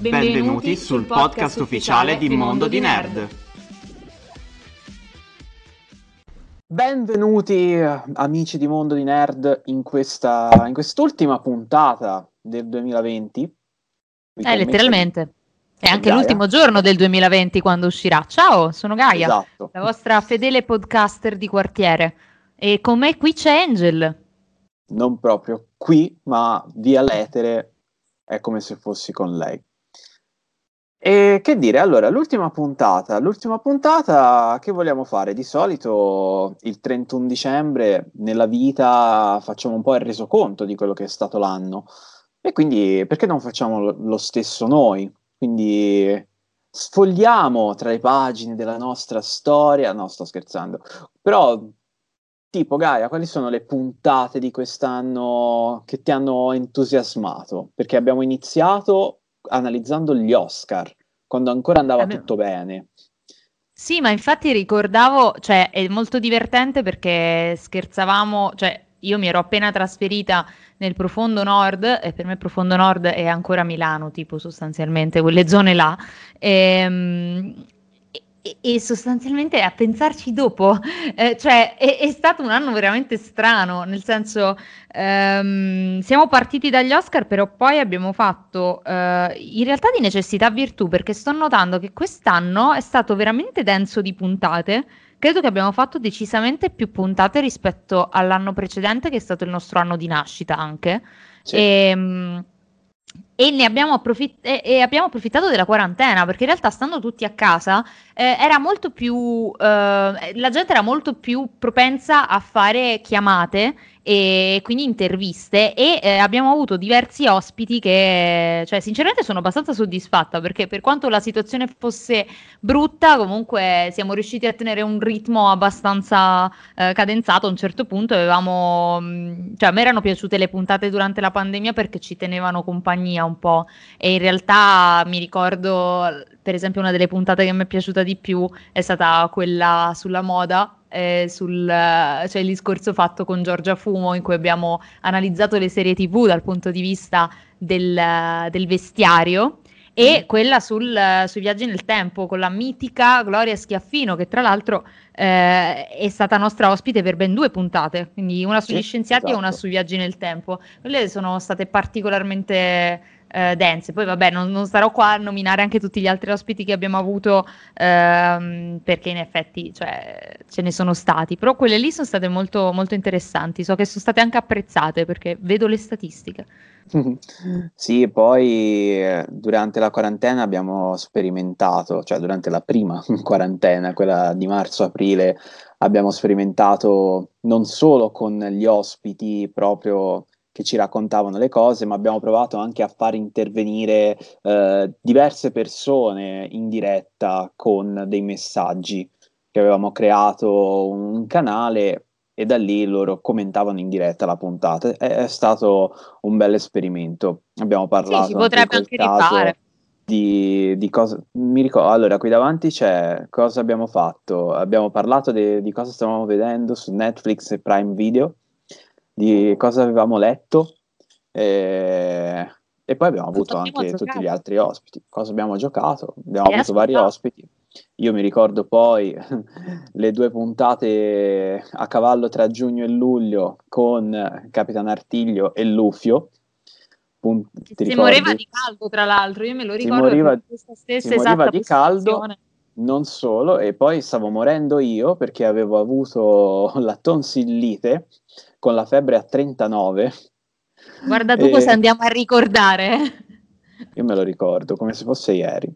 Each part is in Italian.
Benvenuti, Benvenuti sul podcast ufficiale di Mondo di Nerd. Benvenuti amici di Mondo di Nerd in, questa, in quest'ultima puntata del 2020. Eh, letteralmente. È anche Gaia. l'ultimo giorno del 2020 quando uscirà. Ciao, sono Gaia, esatto. la vostra fedele podcaster di quartiere. E con me qui c'è Angel. Non proprio qui, ma via l'etere è come se fossi con lei. E che dire, allora, l'ultima puntata, l'ultima puntata che vogliamo fare? Di solito il 31 dicembre nella vita facciamo un po' il resoconto di quello che è stato l'anno e quindi perché non facciamo lo stesso noi? Quindi sfogliamo tra le pagine della nostra storia, no sto scherzando, però tipo Gaia, quali sono le puntate di quest'anno che ti hanno entusiasmato? Perché abbiamo iniziato analizzando gli Oscar, quando ancora andava me... tutto bene. Sì, ma infatti ricordavo, cioè è molto divertente perché scherzavamo, cioè io mi ero appena trasferita nel profondo nord e per me profondo nord è ancora Milano, tipo sostanzialmente quelle zone là. E, ehm, e, e, sostanzialmente a pensarci dopo, eh, cioè è, è, stato un anno veramente strano, nel senso ehm, siamo partiti dagli Oscar, però poi abbiamo fatto eh, in realtà di necessità virtù, perché sto notando che quest'anno è stato veramente denso di puntate. Credo che abbiamo fatto decisamente più puntate rispetto all'anno precedente, che è stato il nostro anno di nascita anche. Sì. E, ehm, e ne abbiamo, approfitt- e, e abbiamo, approfittato della quarantena perché in realtà stando tutti a casa eh, era molto più eh, la gente era molto più propensa a fare chiamate e quindi interviste e eh, abbiamo avuto diversi ospiti che, cioè, sinceramente sono abbastanza soddisfatta perché per quanto la situazione fosse brutta, comunque siamo riusciti a tenere un ritmo abbastanza eh, cadenzato. A un certo punto avevamo, mm, cioè, a me erano piaciute le puntate durante la pandemia perché ci tenevano compagnia un po' e in realtà mi ricordo, per esempio, una delle puntate che mi è piaciuta di più è stata quella sulla moda eh, sul cioè il discorso fatto con Giorgia Fumo in cui abbiamo analizzato le serie tv dal punto di vista del, del vestiario e mm. quella sul, sui viaggi nel tempo con la mitica Gloria Schiaffino che tra l'altro eh, è stata nostra ospite per ben due puntate, quindi una sugli sì, scienziati esatto. e una esatto. sui viaggi nel tempo. Quelle sono state particolarmente eh, dense. Poi vabbè, non, non, starò qua a nominare anche tutti gli altri ospiti che abbiamo avuto, ehm, perché in effetti cioè, ce ne sono stati, però quelle lì sono state molto, molto interessanti. So che sono state anche apprezzate perché vedo le statistiche. Sì, poi durante la quarantena abbiamo sperimentato, cioè durante la prima quarantena, quella di marzo-aprile, abbiamo sperimentato non solo con gli ospiti proprio che ci raccontavano le cose, ma abbiamo provato anche a far intervenire eh, diverse persone in diretta con dei messaggi che avevamo creato un canale e da lì loro commentavano in diretta la puntata. È, è stato un bel esperimento. Abbiamo parlato sì, si potrebbe anche rifare. Di, di cosa mi ricordo allora qui davanti c'è cosa abbiamo fatto abbiamo parlato de, di cosa stavamo vedendo su Netflix e Prime Video di cosa avevamo letto e, e poi abbiamo avuto anche tutti gli altri ospiti, cosa abbiamo giocato, abbiamo e avuto vari ospiti. Io mi ricordo poi le due puntate a cavallo tra giugno e luglio con Capitan Artiglio e Lufio. Pun- si moriva di caldo, tra l'altro, io me lo ricordo. Si moriva, questa stessa si moriva di caldo, non solo, e poi stavo morendo io perché avevo avuto la tonsillite con la febbre a 39. Guarda tu e... cosa andiamo a ricordare. Io me lo ricordo come se fosse ieri.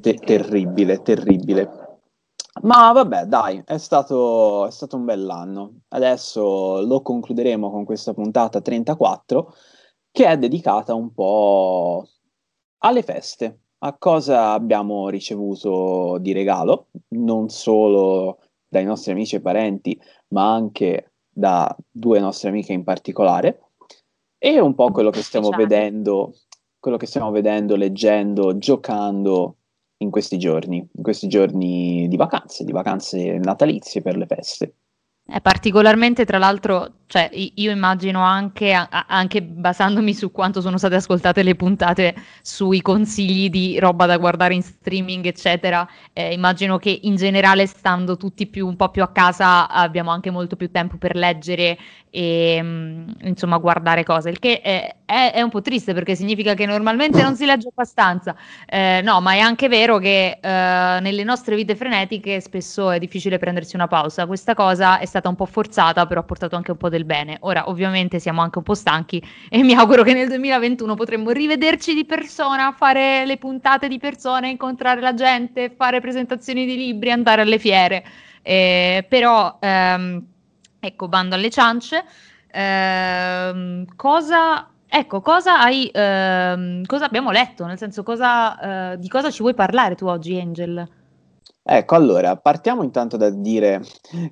Te- terribile, terribile. Ma vabbè, dai, è stato, è stato un bell'anno. Adesso lo concluderemo con questa puntata 34 che è dedicata un po' alle feste. a cosa abbiamo ricevuto di regalo, non solo dai nostri amici e parenti, ma anche da due nostre amiche in particolare, e un po' quello che stiamo vedendo, quello che stiamo vedendo, leggendo, giocando in questi giorni, in questi giorni di vacanze, di vacanze natalizie per le feste. È particolarmente, tra l'altro, cioè, io immagino anche, anche, basandomi su quanto sono state ascoltate le puntate sui consigli di roba da guardare in streaming, eccetera, eh, immagino che in generale, stando tutti più, un po' più a casa, abbiamo anche molto più tempo per leggere e mm, insomma guardare cose, il che è, è, è, un po' triste perché significa che normalmente non si legge abbastanza. Eh, no, ma è anche vero che eh, nelle nostre vite frenetiche spesso è difficile prendersi una pausa. Questa cosa è stata un po' forzata, però ha portato anche un po' del bene. Ora, ovviamente, siamo anche un po' stanchi e mi auguro che nel 2021 potremmo rivederci di persona, fare le puntate di persona, incontrare la gente, fare presentazioni di libri, andare alle fiere. Eh, però. Ehm, Ecco, bando alle ciance. Eh, cosa, ecco, cosa hai, eh, cosa abbiamo letto? Nel senso, cosa, eh, di cosa ci vuoi parlare tu oggi, Angel? Ecco, allora, partiamo intanto da dire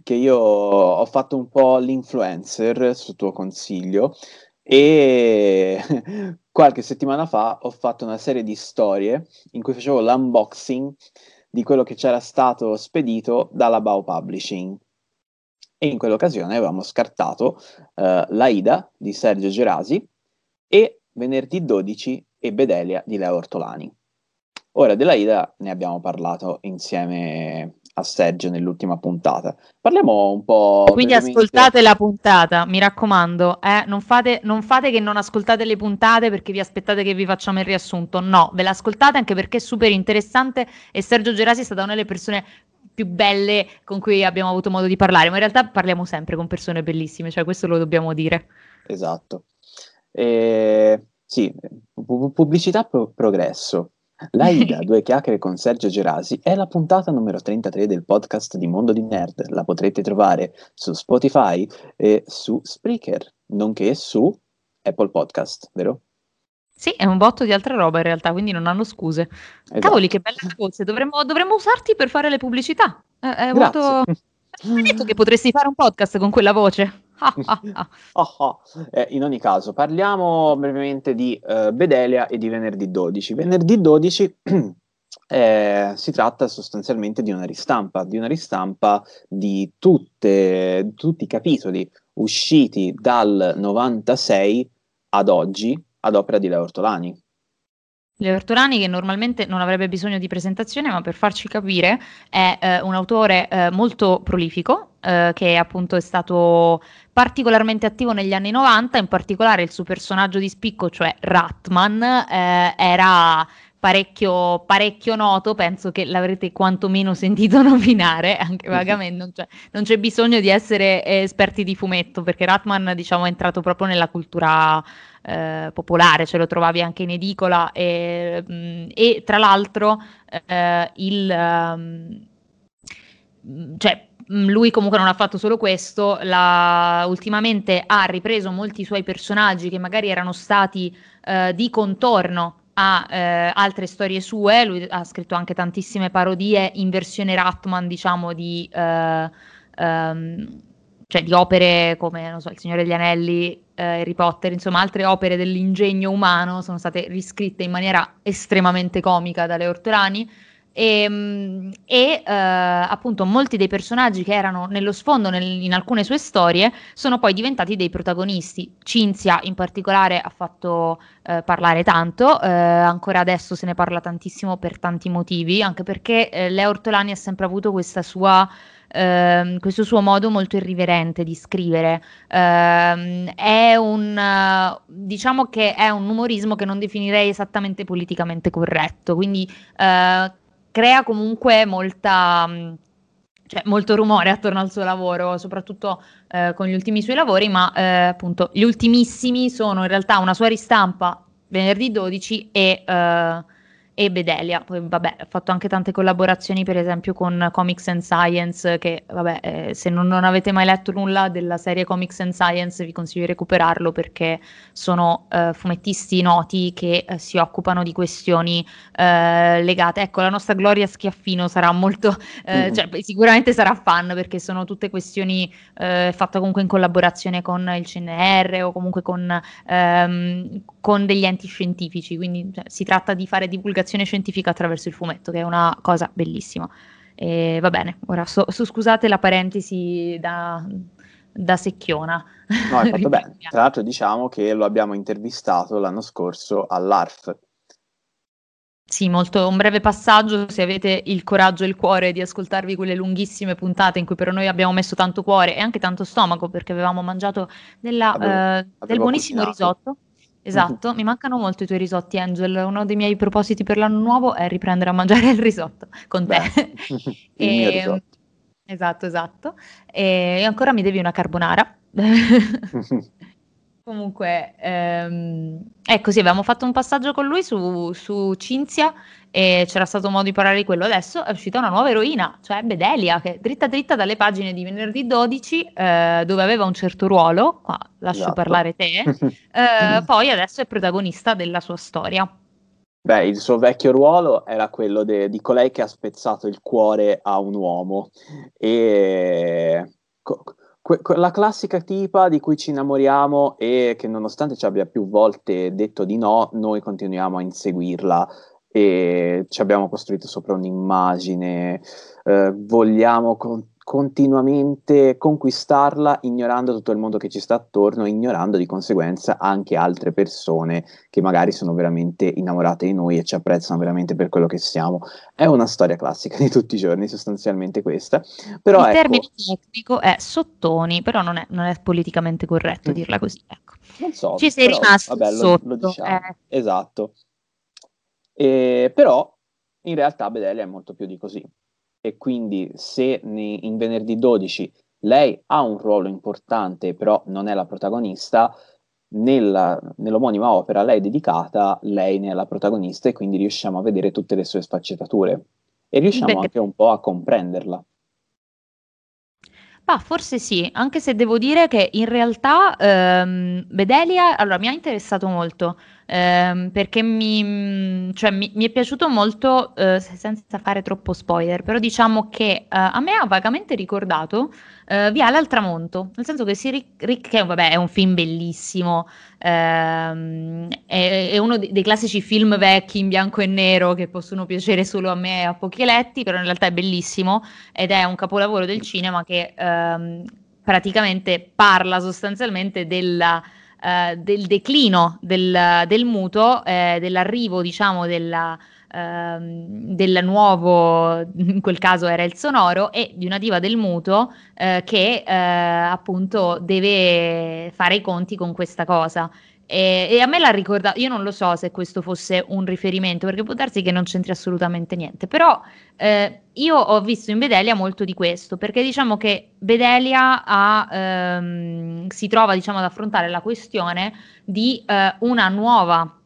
che io ho fatto un po' l'influencer su tuo consiglio e qualche settimana fa ho fatto una serie di storie in cui facevo l'unboxing di quello che c'era stato spedito dalla Bao Publishing e in quell'occasione avevamo scartato uh, l'Aida di Sergio Gerasi e Venerdì 12 e Bedelia di Leo Ortolani. Ora dell'Aida ne abbiamo parlato insieme a Sergio nell'ultima puntata. Parliamo un po'. Quindi brevemente... ascoltate la puntata, mi raccomando, eh? non, fate, non, fate, che non ascoltate le puntate perché vi aspettate che vi facciamo il riassunto. No, ve l'ascoltate anche perché è super interessante e Sergio Gerasi è stata una delle persone più belle con cui abbiamo avuto modo di parlare, ma in realtà parliamo sempre con persone bellissime, cioè questo lo dobbiamo dire. Esatto. E, sì, pubblicità pro- progresso. L'AIDA, due chiacchiere con Sergio Gerasi, è la puntata numero 33 del podcast di Mondo di Nerd. La potrete trovare su Spotify e su Spreaker, nonché su Apple Podcast, vero? Sì, è un botto di altra roba in realtà, quindi non hanno scuse. Esatto. Cavoli, che belle cose, dovremmo, dovremmo, usarti per fare le pubblicità. È, è molto... Hai detto che potresti fare un podcast con quella voce? oh, oh. Eh, in ogni caso, parliamo brevemente di uh, Bedelia e di venerdì 12. Venerdì 12 eh, si tratta sostanzialmente di una ristampa, di una ristampa di tutte, tutti i capitoli usciti dal 96 ad oggi ad opera di Leo Ortolani. Leo Ortolani, che normalmente non avrebbe bisogno di presentazione, ma per farci capire, è eh, un autore eh, molto prolifico, eh, che appunto è stato particolarmente attivo negli anni 90, in particolare il suo personaggio di spicco, cioè Ratman, eh, era parecchio, parecchio noto, penso che l'avrete quantomeno sentito nominare, anche vagamente, non c'è, non c'è bisogno di essere esperti di fumetto, perché Ratman diciamo, è entrato proprio nella cultura eh, popolare, ce lo trovavi anche in edicola e, mh, mm, e tra l'altro eh, il... Um, cioè, mm, lui comunque non ha fatto solo questo, la, ultimamente ha ripreso molti suoi personaggi che magari erano stati eh, di contorno a eh, altre storie sue, lui ha scritto anche tantissime parodie in versione Ratman, diciamo, di, eh, um, cioè di opere come, so, Il Signore degli Anelli, Harry Potter, insomma altre opere dell'ingegno umano sono state riscritte in maniera estremamente comica dalle Ortolani ehm, e, e eh, appunto molti dei personaggi che erano nello sfondo nel, in alcune sue storie sono poi diventati dei protagonisti. Cinzia in particolare ha fatto eh, parlare tanto, eh, ancora adesso se ne parla tantissimo per tanti motivi, anche perché eh, Lea Ortolani ha sempre avuto questa sua Uh, questo suo modo molto irriverente di scrivere. Uh, è un, diciamo che è un umorismo che non definirei esattamente politicamente corretto, quindi eh, crea comunque molta... Cioè, molto rumore attorno al suo lavoro, soprattutto eh, con gli ultimi suoi lavori, ma appunto gli ultimissimi sono in realtà una sua ristampa venerdì 12 e e Bedelia. Poi, vabbè, ha fatto anche tante collaborazioni, per esempio, con Comics and Science, che, vabbè, eh, se non, non, avete mai letto nulla della serie Comics and Science, vi consiglio di recuperarlo perché sono eh, fumettisti noti che eh, si occupano di questioni eh, legate. Ecco, la nostra Gloria Schiaffino sarà molto, mm. cioè, sicuramente sarà fan perché sono tutte questioni eh, fatte comunque in collaborazione con il CNR o comunque con, ehm, con degli enti scientifici, quindi cioè, si tratta di fare divulgazione divulgazione scientifica attraverso il fumetto, che è una cosa bellissima. E va bene, ora so, so, scusate la parentesi da, da secchiona. No, hai fatto bene. Tra l'altro diciamo che lo abbiamo intervistato l'anno scorso all'ARF. Sì, molto, un breve passaggio, se avete il coraggio e il cuore di ascoltarvi quelle lunghissime puntate in cui però noi abbiamo messo tanto cuore e anche tanto stomaco perché avevamo mangiato della, avevo, eh, del buonissimo cucinato. risotto Esatto, mi mancano molto i tuoi risotti, Angel. Uno dei miei propositi per l'anno nuovo è riprendere a mangiare il risotto con te. e, risotto. Esatto, esatto. E ancora mi devi una carbonara. Comunque, ehm, ecco sì, avevamo fatto un passaggio con lui su, su Cinzia e c'era stato modo di parlare di quello. Adesso è uscita una nuova eroina, cioè Bedelia, che dritta dritta dalle pagine di venerdì 12, eh, dove aveva un certo ruolo, qua lascio esatto. parlare te, eh, poi adesso è protagonista della sua storia. Beh, il suo vecchio ruolo era quello de- di colei che ha spezzato il cuore a un uomo e... Co- que- la classica tipa di cui ci innamoriamo e che nonostante ci abbia più volte detto di no, noi continuiamo a inseguirla e ci abbiamo costruito sopra un'immagine, eh, vogliamo con- continuamente conquistarla ignorando tutto il mondo che ci sta attorno, ignorando di conseguenza anche altre persone che magari sono veramente innamorate di noi e ci apprezzano veramente per quello che siamo. È una storia classica di tutti i giorni, sostanzialmente questa. Però, il ecco, termine tecnico è sottoni, però non è, non è politicamente corretto mm. dirla così. Ecco. Non so, ci sei però, rimasto vabbè, sotto. Lo, lo diciamo. eh. Esatto. E, però in realtà Bedelia è molto più di così e quindi se in venerdì 12 lei ha un ruolo importante, però non è la protagonista, nella, nell'omonima opera lei è dedicata, lei ne è la protagonista e quindi riusciamo a vedere tutte le sue sfaccettature e riusciamo Perché... anche un po' a comprenderla. Ah, forse sì, anche se devo dire che in realtà ehm, Bedelia allora, mi ha interessato molto ehm, perché mi, cioè, mi, mi, è piaciuto molto, eh, senza fare troppo spoiler, però diciamo che eh, a me ha vagamente ricordato eh, Viale al tramonto, nel senso che si ric- che vabbè, è un film bellissimo, ehm, è, è, uno dei, dei classici film vecchi in bianco e nero che possono piacere solo a me e a pochi eletti, però in realtà è bellissimo ed è un capolavoro del cinema che ehm, praticamente parla sostanzialmente della eh, del declino del, del muto, eh, dell'arrivo diciamo della, eh, del nuovo, in quel caso era il sonoro, e di una diva del muto eh, che eh, appunto deve fare i conti con questa cosa. E, e, a me l'ha ricordato, io non lo so se questo fosse un riferimento, perché può darsi che non c'entri assolutamente niente, però eh, io ho visto in Bedelia molto di questo, perché diciamo che Bedelia ha, ehm, si trova diciamo, ad affrontare la questione di eh, una nuova,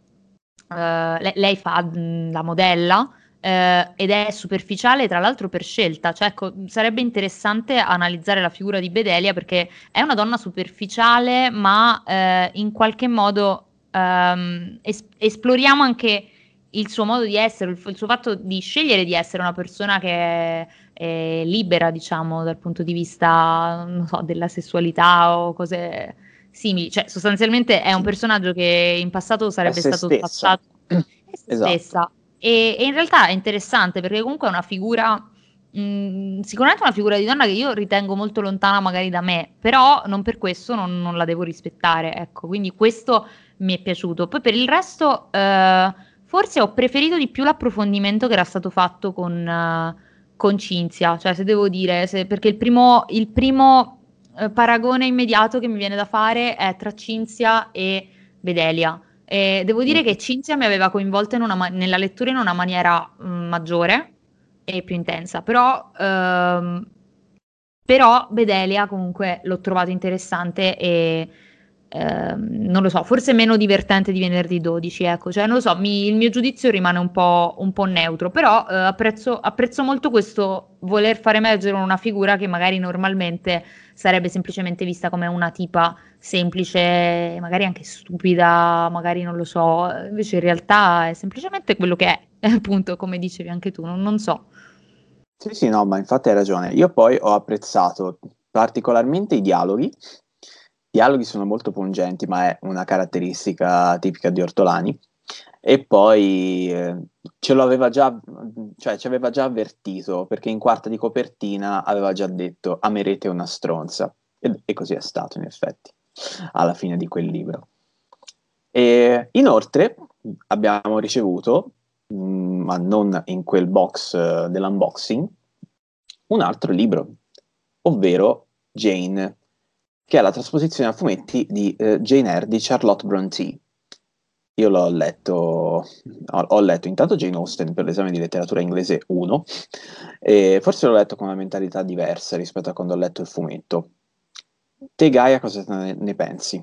eh, lei, fa la modella, eh, ed è superficiale tra l'altro per scelta, cioè ecco, sarebbe interessante analizzare la figura di Bedelia perché è una donna superficiale ma eh, in qualche modo ehm, es- esploriamo anche il suo modo di essere, il, il, suo fatto di scegliere di essere una persona che è, è libera diciamo dal punto di vista so, della sessualità o cose simili, cioè sostanzialmente è un personaggio che in passato sarebbe stato stessa. passato è se esatto. stessa e, e in realtà è interessante perché comunque è una figura Mm, sicuramente una figura di donna che io ritengo molto lontana magari da me, però non per questo non, non la devo rispettare, ecco, quindi questo mi è piaciuto. Poi per il resto, eh, forse ho preferito di più l'approfondimento che era stato fatto con, uh, con Cinzia, cioè se devo dire, se, perché il primo, il primo eh, paragone immediato che mi viene da fare è tra Cinzia e Bedelia. E devo dire mm. che Cinzia mi aveva coinvolta ma- nella lettura in una maniera mh, mm, maggiore e più intensa, però, ehm, però Bedelia comunque l'ho trovato interessante e Ehm, non lo so, forse meno divertente di venerdì 12, ecco, cioè non lo so, mi, il mio giudizio rimane un po', un po neutro, però eh, apprezzo, apprezzo, molto questo voler far emergere una figura che magari normalmente sarebbe semplicemente vista come una tipa semplice, magari anche stupida, magari non lo so, invece in realtà è semplicemente quello che è, appunto, come dicevi anche tu, non, non so. Sì, sì, no, ma infatti hai ragione. Io poi ho apprezzato particolarmente i dialoghi, dialoghi sono molto pungenti, ma è una caratteristica tipica di Ortolani. E poi eh, ce l'aveva già, cioè ci aveva già avvertito perché in quarta di copertina aveva già detto amerete una stronza. E, e così è stato, in effetti, alla fine di quel libro. E inoltre abbiamo ricevuto, mh, mm, ma non in quel box uh, dell'unboxing, un altro libro, ovvero Jane che è la trasposizione a fumetti di eh, Jane Eyre di Charlotte Brontë. Io l'ho letto, ho, ho, letto intanto Jane Austen per l'esame di letteratura inglese 1 e forse l'ho letto con una mentalità diversa rispetto a quando ho letto il fumetto. Te Gaia cosa ne, ne pensi?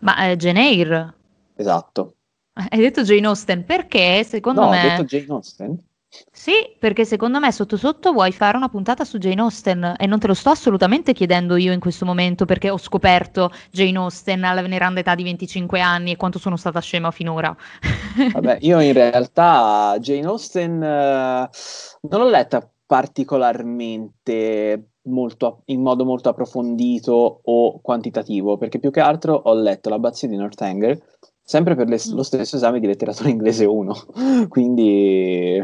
Ma eh, Jane Eyre? Esatto. Hai detto Jane Austen perché secondo no, me... No, ho detto Jane Austen? Sì, perché secondo me sotto sotto vuoi fare una puntata su Jane Austen e non te lo sto assolutamente chiedendo io in questo momento perché ho scoperto Jane Austen alla veneranda età di 25 anni e quanto sono stata scema finora. Vabbè, io in realtà Jane Austen uh, non l'ho letta particolarmente molto, in modo molto approfondito o quantitativo, perché più che altro ho letto l'Abbazia di Northanger sempre per le, mm. lo stesso esame di letteratura inglese 1, quindi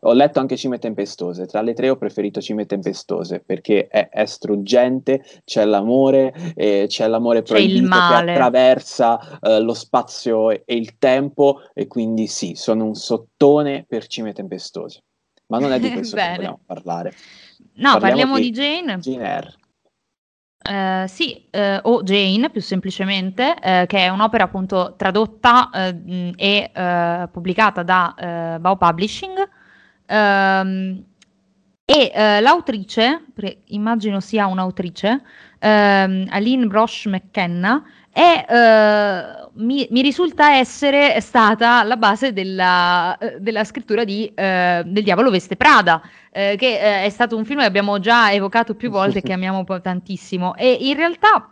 ho letto anche Cime Tempestose, tra le tre ho preferito Cime Tempestose perché è, è struggente, c'è l'amore, eh, c'è l'amore c'è proibito che attraversa eh, lo spazio e, e, il tempo e quindi sì, sono un sottone per Cime Tempestose. Ma non è di questo che vogliamo parlare. No, parliamo, parliamo di, di Jane. Jane Eyre. Uh, sì, uh, o Jane più semplicemente, uh, che è un'opera appunto tradotta e pubblicata da Bao Publishing Um, e uh, l'autrice, immagino sia un'autrice, um, Aline Brosh McKenna, è, uh, mi, mi, risulta essere stata la base della, della scrittura di uh, Del diavolo veste Prada, che è stato un film che abbiamo già evocato più volte e che amiamo tantissimo. E in realtà,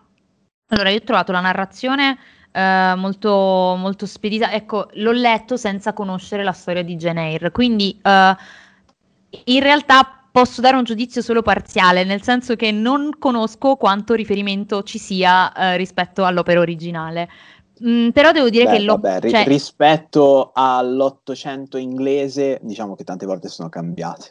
allora, io ho trovato la narrazione Uh, molto, molto spedita. Ecco, l'ho letto senza conoscere la storia di Jane Eyre, quindi uh, in realtà posso dare un giudizio solo parziale, nel senso che non conosco quanto riferimento ci sia uh, rispetto all'opera originale. Mm, però devo dire Beh, che lo, vabbè, cioè... rispetto all'Ottocento inglese, diciamo che tante volte sono cambiate.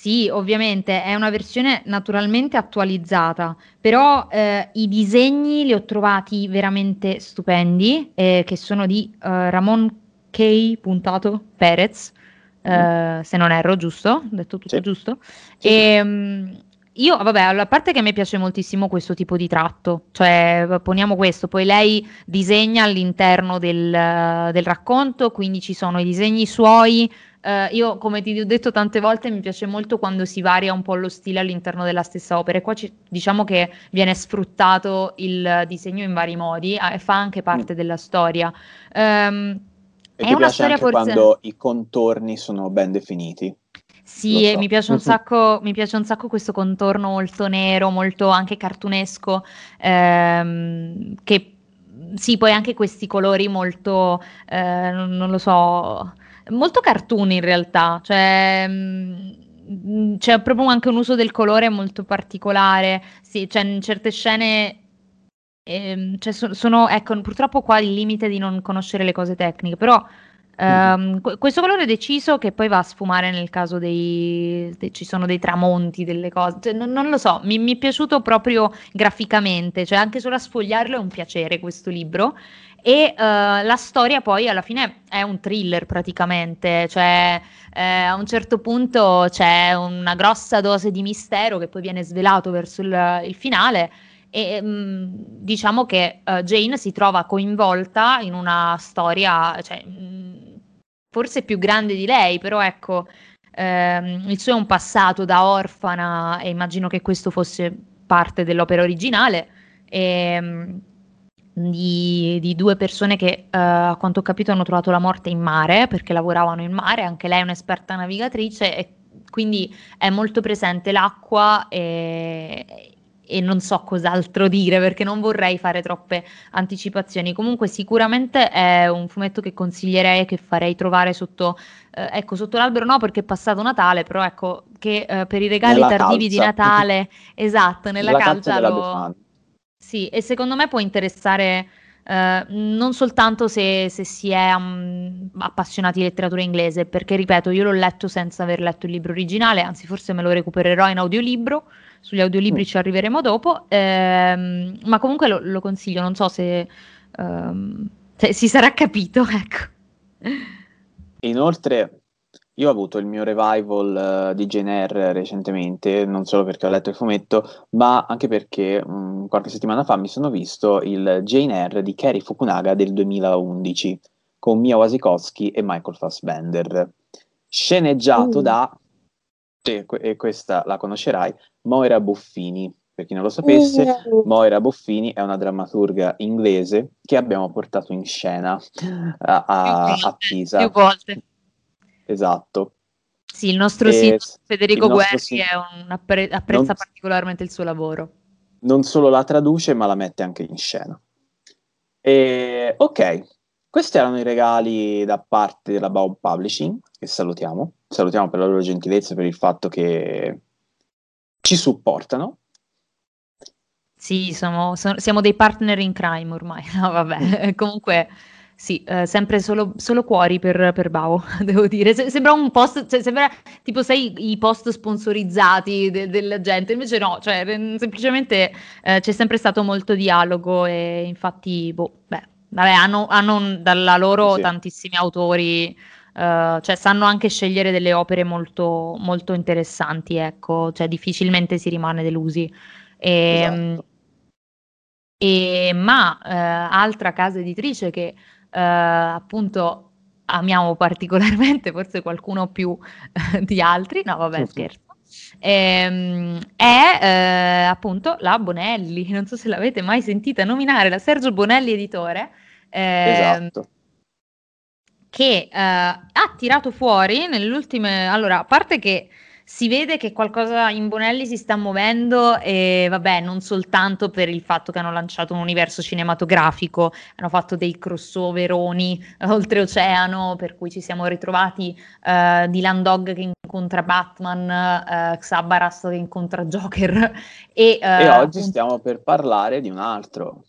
Sì, ovviamente è una versione naturalmente attualizzata, però eh, i disegni li ho trovati veramente stupendi, eh, che sono di uh, Ramon K. Puntato Perez, mm. uh, se non erro, giusto? Ho detto tutto sì. giusto? Sì. E, um, io, vabbè, a parte che a me piace moltissimo questo tipo di tratto, cioè poniamo questo, poi lei disegna all'interno del, del racconto, quindi ci sono i disegni suoi, Uh, io, come ti ho detto tante volte, mi piace molto quando si varia un po' lo stile all'interno della stessa opera. E qua ci, diciamo che viene sfruttato il disegno in vari modi eh, e fa anche parte mm. della storia. Um, e è una storia forse... quando i contorni sono ben definiti. Sì, so. mi, piace un sacco, mi piace un sacco questo contorno molto nero, molto anche cartunesco, ehm, che sì, poi anche questi colori molto, eh, non lo so, molto cartoon in realtà, cioè mh, mm, c'è proprio anche un uso del colore molto particolare, sì, cioè in certe scene ehm, cioè so, sono, ecco, purtroppo qua il limite di non conoscere le cose tecniche, però Um, questo colore deciso che poi va a sfumare nel caso dei, de, ci sono dei tramonti, delle cose, cioè, non, non, lo so, mi, mi, è piaciuto proprio graficamente, cioè anche solo a sfogliarlo è un piacere questo libro e uh, la storia poi alla fine è un thriller praticamente, cioè eh, a un certo punto c'è una grossa dose di mistero che poi viene svelato verso il, il finale e mh, mm, diciamo che uh, Jane si trova coinvolta in una storia, cioè, mh, mm, forse più grande di lei, però ecco, ehm, il suo è un passato da orfana e immagino che questo fosse parte dell'opera originale. E, ehm, di, di, due persone che uh, a quanto ho capito hanno trovato la morte in mare perché lavoravano in mare, anche lei è un'esperta navigatrice e quindi è molto presente l'acqua e, e non so cos'altro dire perché non vorrei fare troppe anticipazioni. Comunque sicuramente è un fumetto che consiglierei che farei trovare sotto, eh, ecco, sotto l'albero no perché è passato Natale, però ecco che eh, per i regali nella tardivi calza. di Natale, esatto, nella, nella calza, lo... Sì, e secondo me può interessare Uh, non soltanto se, se si è um, appassionati di letteratura inglese, perché ripeto, io l'ho letto senza aver letto il libro originale, anzi forse me lo recupererò in audiolibro, sugli audiolibri mm. ci arriveremo dopo, ehm, ma comunque lo, lo, consiglio, non so se, um, se, si sarà capito, ecco. Inoltre, io ho avuto il mio revival uh, di Jane Eyre recentemente, non solo perché ho letto il fumetto, ma anche perché um, qualche settimana fa mi sono visto il Jane Eyre di Kerry Fukunaga del 2011 con Mia Wasikowski e Michael Fassbender, sceneggiato uh. da e questa la conoscerai, Moira Buffini. Per chi non lo sapesse, uh. Moira Buffini è una drammaturga inglese che abbiamo portato in scena a, a, a Pisa. Più volte. Esatto. Sì, il nostro e Federico Guerri sin- appre- apprezza non, particolarmente il suo lavoro. Non solo la traduce, ma la mette anche in scena. E, ok, questi erano i regali da parte della Bob Publishing, che salutiamo. Salutiamo per la loro gentilezza e per il fatto che ci supportano. Sì, siamo, siamo dei partner in crime ormai. No, vabbè, comunque sì, eh, sempre solo, solo, cuori per, per Bao, devo dire. Se, sembra un post, cioè, sembra tipo sei i post sponsorizzati de, della gente, invece no, cioè semplicemente eh, c'è sempre stato molto dialogo e infatti, boh, beh, Vabbè, hanno, hanno dalla loro sì. tantissimi autori, uh, cioè sanno anche scegliere delle opere molto, molto interessanti, ecco, cioè difficilmente si rimane delusi. E, esatto. e, ma uh, altra casa editrice che uh, appunto amiamo particolarmente, forse qualcuno più di altri, no vabbè scherzo, ehm, è eh, appunto la Bonelli. Non so se l'avete mai sentita nominare, la Sergio Bonelli editore. Eh, esatto. Che eh, ha tirato fuori nelle ultime. Allora, a parte che si vede che qualcosa in Bonelli si sta muovendo e vabbè, non soltanto per il fatto che hanno lanciato un universo cinematografico, hanno fatto dei crossoveroni eh, oltreoceano, per cui ci siamo ritrovati uh, Dylan Dog che incontra Batman, uh, Xabaras che incontra Joker e, uh, e oggi stiamo per parlare di un altro.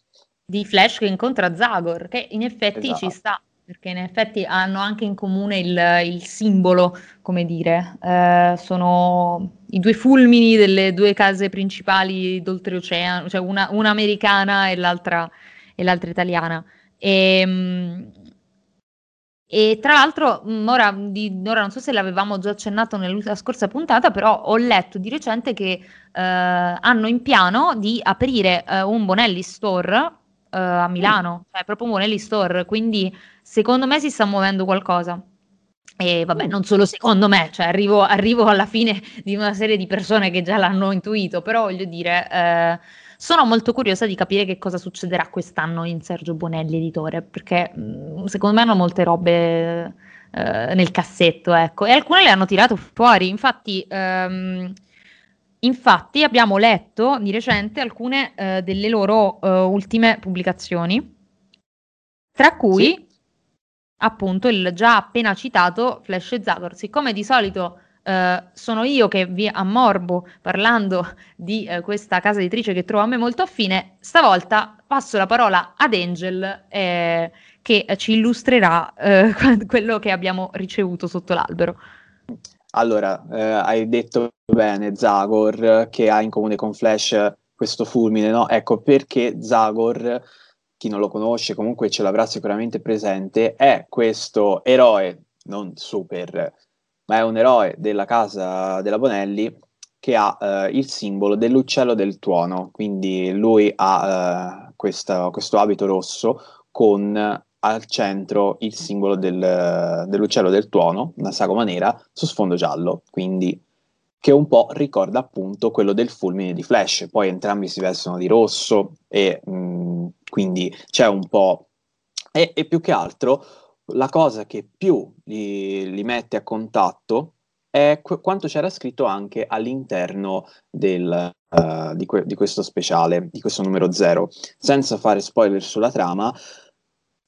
Di Flash che incontra Zagor, che in effetti esatto. ci sta perché in effetti hanno anche in comune il, il simbolo, come dire, eh, sono i due fulmini delle due case principali d'oltreoceano, cioè una, una americana e l'altra, e l'altra italiana. E, ehm, e tra l'altro, mm, ora, di, ora, non so se l'avevamo già accennato nella scorsa puntata, però ho letto di recente che eh, hanno in piano di aprire eh, un Bonelli Store uh, a Milano, cioè proprio Monelli Store, quindi secondo me si sta muovendo qualcosa. E vabbè, mm. non solo secondo me, cioè arrivo, arrivo, alla fine di una serie di persone che già l'hanno intuito, però voglio dire, eh, sono molto curiosa di capire che cosa succederà quest'anno in Sergio Bonelli editore, perché mm, secondo me hanno molte robe eh, nel cassetto, ecco, e alcune le hanno tirato fuori, infatti... Ehm, Infatti abbiamo letto di recente alcune eh, delle loro eh, ultime pubblicazioni, tra cui sì. Appunto il già appena citato Flash e Zagor. Siccome di solito eh, sono io che vi ammorbo parlando di eh, questa casa editrice che trovo a me molto affine, stavolta passo la parola ad Angel eh, che ci illustrerà eh, quello che abbiamo ricevuto sotto l'albero. Allora, eh, hai detto bene Zagor che ha in comune con Flash questo fulmine, no? Ecco perché Zagor, chi non lo conosce comunque ce l'avrà sicuramente presente, è questo eroe, non super, ma è un eroe della casa della Bonelli che ha eh, il simbolo dell'uccello del tuono, quindi lui ha eh, questa, questo abito rosso con al centro il simbolo del, dell'uccello del tuono, una sagoma nera, su sfondo giallo. Quindi che un po' ricorda appunto quello del fulmine di Flash. Poi entrambi si vestono di rosso e mh, mm, quindi c'è un po'... E, e, più che altro la cosa che più li, li mette a contatto è qu- quanto c'era scritto anche all'interno del, uh, di, que- di questo speciale, di questo numero zero. Senza fare spoiler sulla trama,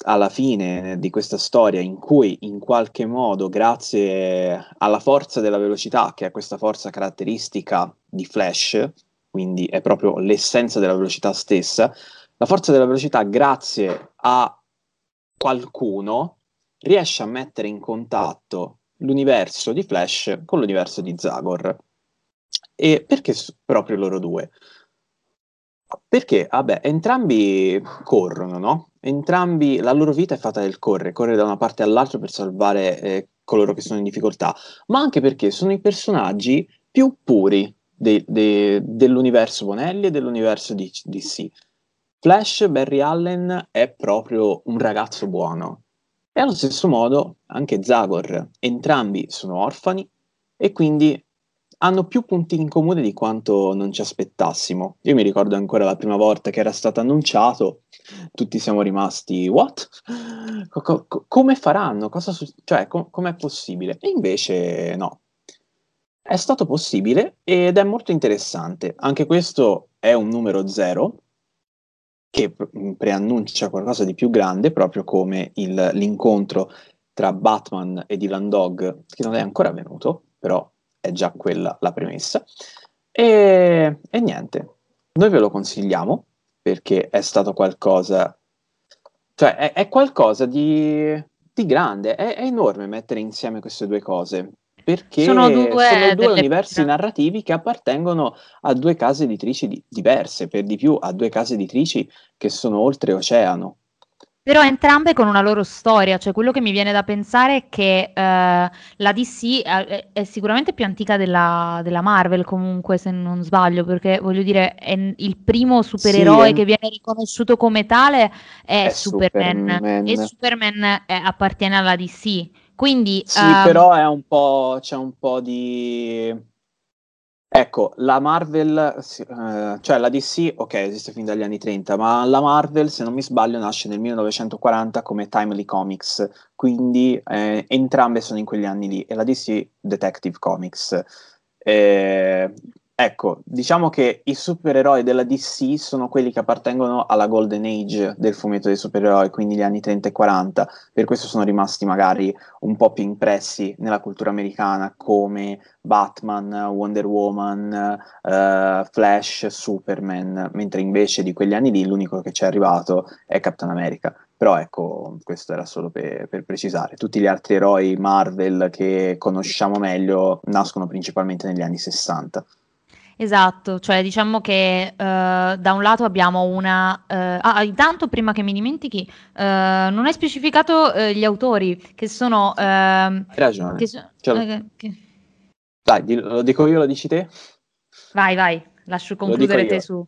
alla fine di questa storia in cui in qualche modo, grazie alla forza della velocità, che è questa forza caratteristica di Flash, quindi è proprio l'essenza della velocità stessa, la forza della velocità, grazie a qualcuno, riesce a mettere in contatto l'universo di Flash con l'universo di Zagor. E perché proprio loro due? Perché, vabbè, entrambi corrono, no? Entrambi, la loro vita è fatta del correre, correre da una parte all'altra per salvare eh, coloro che sono in difficoltà, ma anche perché sono i personaggi più puri de- de- dell'universo Bonelli e dell'universo di DC. Flash, Barry Allen è proprio un ragazzo buono. E allo stesso modo anche Zagor, entrambi sono orfani e quindi hanno più punti in comune di quanto non ci aspettassimo. Io mi ricordo ancora la prima volta che era stato annunciato, tutti siamo rimasti, what? Co- co- come faranno? Su- cioè, com- com'è possibile? E invece no. È stato possibile ed è molto interessante. Anche questo è un numero zero che preannuncia qualcosa di più grande, proprio come il, l'incontro tra Batman e Dylan Dog, che non è ancora avvenuto, però è già quella la premessa. E, e niente, noi ve lo consigliamo perché è stato qualcosa, cioè è, è qualcosa di, di grande, è, è, enorme mettere insieme queste due cose. Perché sono due, sono due universi narrativi che appartengono a due case editrici di, diverse, per di più a due case editrici che sono oltreoceano. Però entrambe con una loro storia, cioè quello che mi viene da pensare è che eh, la DC è, è, sicuramente più antica della, della, Marvel comunque, se non sbaglio, perché voglio dire, è il primo supereroe sì, che viene riconosciuto come tale è, è Superman, Superman, e Superman è, appartiene alla DC. Quindi, sì, um... però è un po', c'è un po' di Ecco, la Marvel, eh, cioè la DC, ok, esiste fin dagli anni 30, ma la Marvel, se non mi sbaglio, nasce nel 1940 come Timely Comics, quindi eh, entrambe sono in quegli anni lì, e la DC Detective Comics. Eh, Ecco, diciamo che i supereroi della DC sono quelli che appartengono alla Golden Age del fumetto dei supereroi, quindi gli anni 30 e 40, per questo sono rimasti magari un po' più impressi nella cultura americana come Batman, Wonder Woman, uh, Flash, Superman, mentre invece di quegli anni lì l'unico che ci è arrivato è Captain America. Però ecco, questo era solo per, per, precisare. Tutti gli altri eroi Marvel che conosciamo meglio nascono principalmente negli anni 60. Esatto, cioè diciamo che uh, da un lato abbiamo una... Uh, ah, intanto prima che mi dimentichi, uh, non hai specificato gli autori che sono... Hai ragione. Che so- cioè, che... Dai, lo dico io, lo dici te? Vai, vai, lascio concludere te su...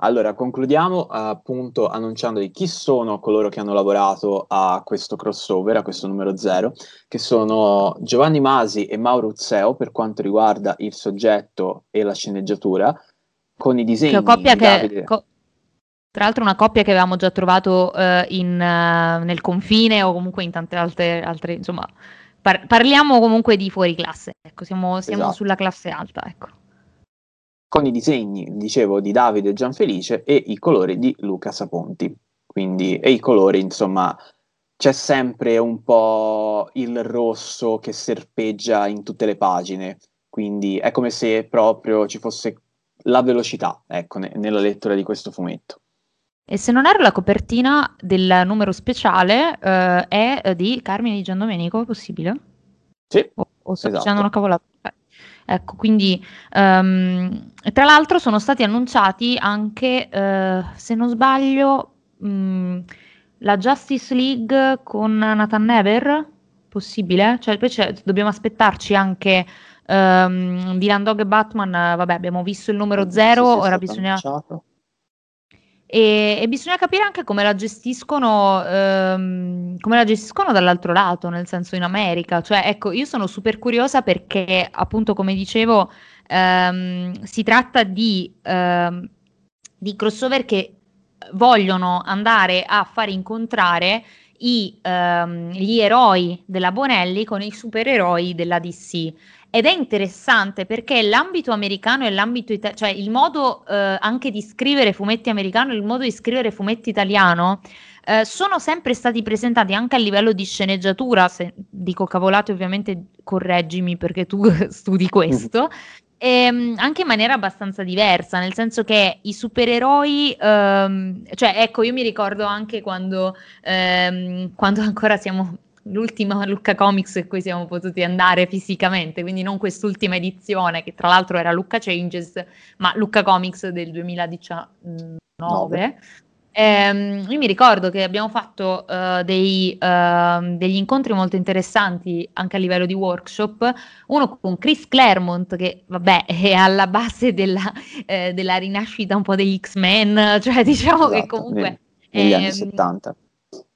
Allora, concludiamo appunto annunciando di chi sono coloro che hanno lavorato a questo crossover, a questo numero zero, che sono Giovanni Masi e Mauro Uzzeo per quanto riguarda il soggetto e la sceneggiatura, con i disegni coppia di che, co- tra l'altro una coppia che avevamo già trovato uh, in, uh, nel confine o comunque in tante altre, altre insomma, par- parliamo comunque di fuori classe, ecco, siamo, siamo esatto. sulla classe alta, ecco con i disegni, dicevo, di Davide Gianfelice e i colori di Luca Saponti. Quindi, e i colori, insomma, c'è sempre un po' il rosso che serpeggia in tutte le pagine, quindi è come se proprio ci fosse la velocità, ecco, ne- nella lettura di questo fumetto. E se non erro, la copertina del numero speciale eh, è di Carmine di Giandomenico, possibile? Sì. O, o sto esatto. dicendo una cavolata? Ecco, quindi um, tra l'altro sono stati annunciati anche, uh, se non sbaglio, um, la Justice League con Nathan Never, possibile? Cioè, invece dobbiamo aspettarci anche um, Dylan Dog e Batman, vabbè, abbiamo visto il numero 0, ora bisogna... e, e, bisogna capire anche come la gestiscono, ehm, come la gestiscono dall'altro lato, nel senso in America. Cioè, ecco, io sono super curiosa perché, appunto, come dicevo, ehm, si tratta di, ehm, di crossover che vogliono andare a far incontrare i, ehm, gli eroi della Bonelli con i supereroi della DC. Ed è interessante perché l'ambito americano e l'ambito italiano, cioè il modo eh, anche di scrivere fumetti americano e il modo di scrivere fumetti italiano eh, sono sempre stati presentati anche a livello di sceneggiatura. Se dico cavolate, ovviamente correggimi perché tu studi questo. E, ehm, anche in maniera abbastanza diversa, nel senso che i supereroi, ehm, cioè ecco, io mi ricordo anche quando, ehm, quando ancora siamo l'ultima Lucca Comics a cui siamo potuti andare fisicamente, quindi non quest'ultima edizione che tra l'altro era Lucca Changes, ma Lucca Comics del 2019. Ehm, io mi ricordo che abbiamo fatto uh, dei, uh, degli incontri molto interessanti anche a livello di workshop, uno con Chris Claremont che vabbè è alla base della, eh, della rinascita un po' degli X-Men, cioè diciamo esatto, che comunque... Negli ehm, anni 70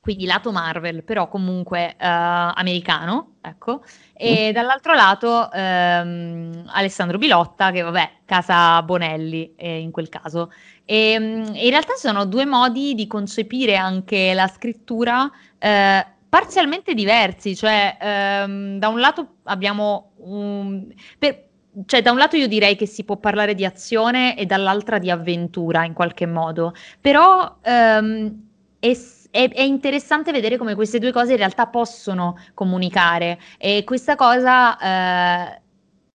quindi lato Marvel, però comunque uh, americano, ecco, e mm. dall'altro lato um, Alessandro Bilotta, che vabbè, casa Bonelli eh, in quel caso. E, um, in realtà sono due modi di concepire anche la scrittura eh, parzialmente diversi, cioè um, da un lato abbiamo un... Per, cioè, da un lato io direi che si può parlare di azione e dall'altra di avventura in qualche modo, però um, è è, è, interessante vedere come queste due cose in realtà possono comunicare. E questa cosa, eh,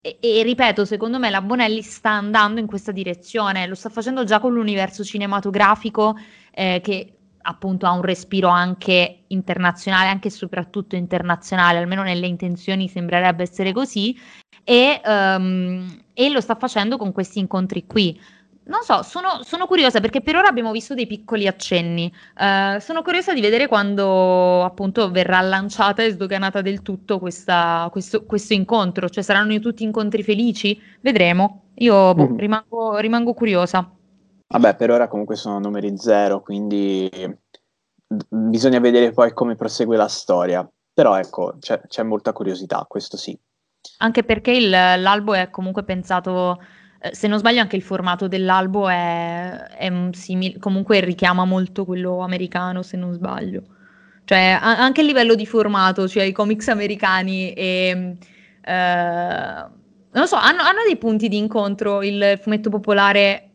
e, e, ripeto, secondo me la Bonelli sta andando in questa direzione, lo sta facendo già con l'universo cinematografico eh, che appunto ha un respiro anche internazionale, anche e soprattutto internazionale, almeno nelle intenzioni sembrerebbe essere così, e, um, e lo sta facendo con questi incontri qui non so, sono, sono, curiosa perché per ora abbiamo visto dei piccoli accenni. Uh, sono curiosa di vedere quando appunto verrà lanciata e sdoganata del tutto questa, questo, questo, incontro. Cioè saranno tutti incontri felici? Vedremo. Io boh, mm. rimango, rimango curiosa. Vabbè, per ora comunque sono numeri zero, quindi bisogna vedere poi come prosegue la storia. Però ecco, c'è, c'è molta curiosità, questo sì. Anche perché il, l'albo è comunque pensato se non sbaglio anche il formato dell'albo è, è simile, comunque richiama molto quello americano, se non sbaglio. Cioè, a- anche a livello di formato, cioè i comics americani e... Eh, non so, hanno, hanno, dei punti di incontro il fumetto popolare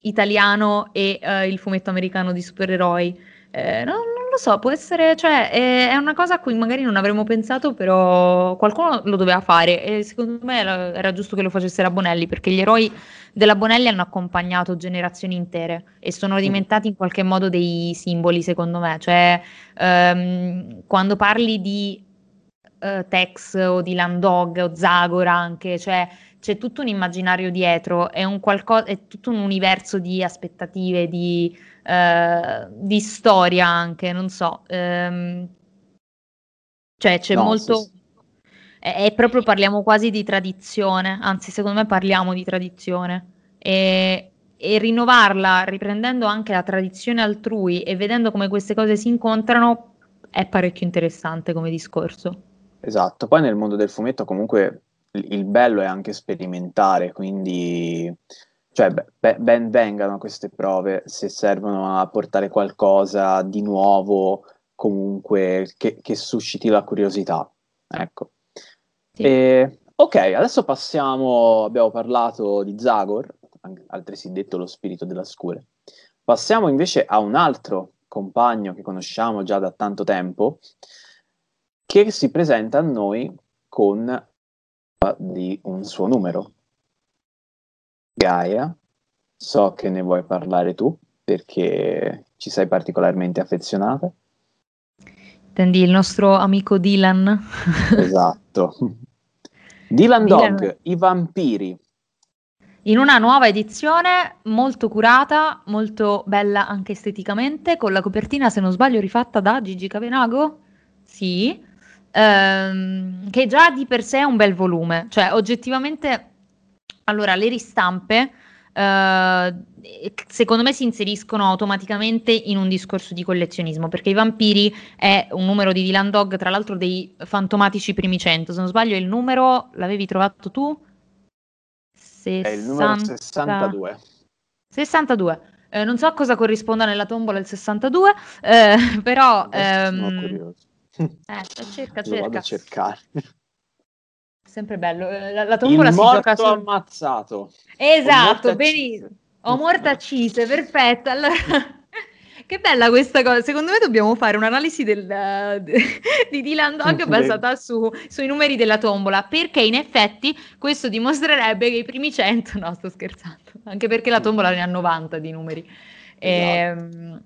italiano e uh, il fumetto americano di supereroi. Eh, non, lo so, può essere, cioè, è, è, una cosa a cui magari non avremmo pensato, però qualcuno lo doveva fare e secondo me era, giusto che lo facesse la Bonelli, perché gli eroi della Bonelli hanno accompagnato generazioni intere e sono diventati in qualche modo dei simboli, secondo me. Cioè, um, quando parli di uh, Tex o di Landog o Zagora anche, cioè c'è tutto un immaginario dietro, è, un qualco- è tutto un universo di aspettative, di eh, di storia anche, non so. Ehm, cioè c'è no, molto... Sì, sì. È, è, proprio, parliamo quasi di tradizione, anzi secondo me parliamo di tradizione. E, e rinnovarla riprendendo anche la tradizione altrui e vedendo come queste cose si incontrano è parecchio interessante come discorso. Esatto, poi nel mondo del fumetto comunque il bello è anche sperimentare, quindi cioè, be- ben vengano queste prove se servono a portare qualcosa di nuovo, comunque che, che susciti la curiosità. Ecco. Sì. E, ok, adesso passiamo, abbiamo parlato di Zagor, altresì detto lo spirito della scure. Passiamo invece a un altro compagno che conosciamo già da tanto tempo, che si presenta a noi con di un suo numero, Gaia, so che ne vuoi parlare tu perché ci sei particolarmente affezionata. Intendi il nostro amico Dylan? esatto. Dylan, Dylan Dog, i vampiri. In una nuova edizione molto curata, molto bella anche esteticamente, con la copertina, se non sbaglio, rifatta da Gigi Cavenago. Sì. Ehm, che già di per sé è un bel volume, cioè oggettivamente allora, le ristampe Uh, secondo me si inseriscono automaticamente in un discorso di collezionismo perché i vampiri è un numero di Dylan Dog tra l'altro dei fantomatici primi 100 se non sbaglio il numero l'avevi trovato tu? 60... è il numero 62 62 eh, non so a cosa corrisponda nella tombola il 62 eh, però ehm... eh, cerca cerca Lo vado a cercare sempre bello. Eh, la, la tombola il si gioca su... ammazzato. Esatto, benissimo. Ho morta accise, perfetto. Allora, che bella questa cosa. Secondo me dobbiamo fare un'analisi del, di Dylan Dog basata su, sui numeri della tombola, perché in effetti questo dimostrerebbe che i primi 100, no sto scherzando, anche perché la tombola ne ha 90 di numeri. Esatto. Ehm,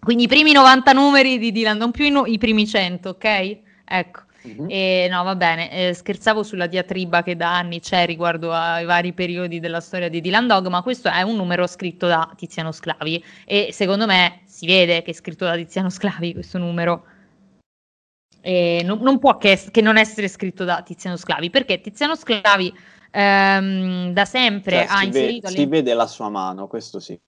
quindi i primi 90 numeri di Dylan, non più i, i primi 100, ok? Ecco. Uh-huh. E no, va bene, eh, scherzavo sulla diatriba che da anni c'è riguardo ai vari periodi della storia di Dylan Dog, ma questo è un numero scritto da Tiziano Sclavi e secondo me si vede che è scritto da Tiziano Sclavi questo numero. E non, non può che, che, non essere scritto da Tiziano Sclavi, perché Tiziano Sclavi ehm, da sempre cioè, ha si inserito... Vede, si vede la sua mano, questo sì.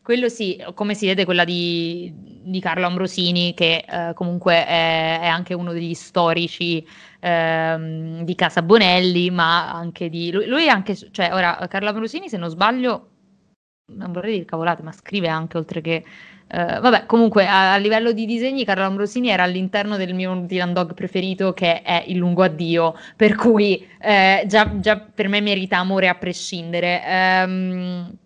Quello sì, come si vede quella di, di Carlo Ambrosini, che eh, comunque è, è, anche uno degli storici eh, di Casa Bonelli, ma anche di... Lui, lui è anche, cioè ora Carlo Ambrosini se non sbaglio, non vorrei dire cavolate, ma scrive anche oltre che... Eh, vabbè, comunque a, a, livello di disegni Carlo Ambrosini era all'interno del mio Dylan Dog preferito che è Il lungo addio, per cui eh, già, già, per me merita amore a prescindere. Ehm,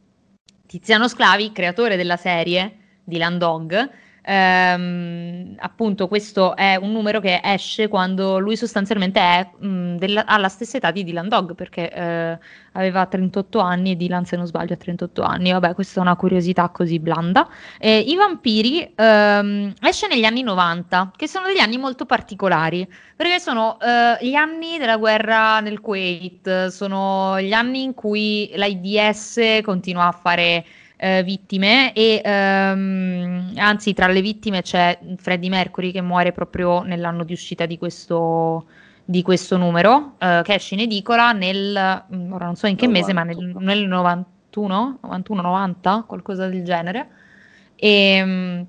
Tiziano Sclavi, creatore della serie di Landog, ehm, appunto questo è un numero che esce quando lui sostanzialmente è, mh, della, ha la stessa età di Dylan Dog perché eh, aveva 38 anni e Dylan se non sbaglio ha 38 anni, vabbè questa è una curiosità così blanda. Eh, I vampiri ehm, esce negli anni 90 che sono degli anni molto particolari perché sono eh, gli anni della guerra nel Kuwait, sono gli anni in cui l'AIDS continua a fare eh, vittime e ehm, anzi tra le vittime c'è Freddie Mercury che muore proprio nell'anno di uscita di questo, di questo numero eh, che esce in edicola nel, mm, ora non so in che 91. mese ma nel, nel 91, 91, 90, qualcosa del genere. E ehm,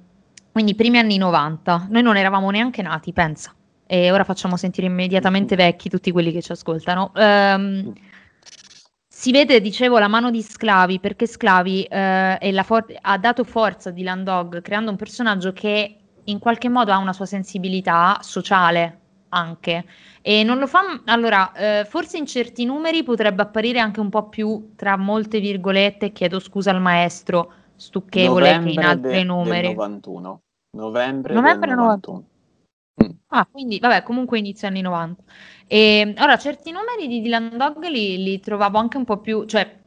quindi primi anni 90, noi non eravamo neanche nati, pensa. E ora facciamo sentire immediatamente vecchi tutti quelli che ci ascoltano. Um, si vede, dicevo, la mano di Sclavi, perché Sclavi eh, for- ha dato forza a Dylan Dog creando un personaggio che in qualche modo ha una sua sensibilità sociale anche. E non lo fa, allora, eh, forse in certi numeri potrebbe apparire anche un po' più, tra molte virgolette, chiedo scusa al maestro, stucchevole Novembre che in altri de- numeri. Del 91. Novembre, Novembre del 91. 91. Ah, quindi vabbè, comunque inizio anni 90. E ora certi numeri di Dylan Dog li, li trovavo anche un po' più, cioè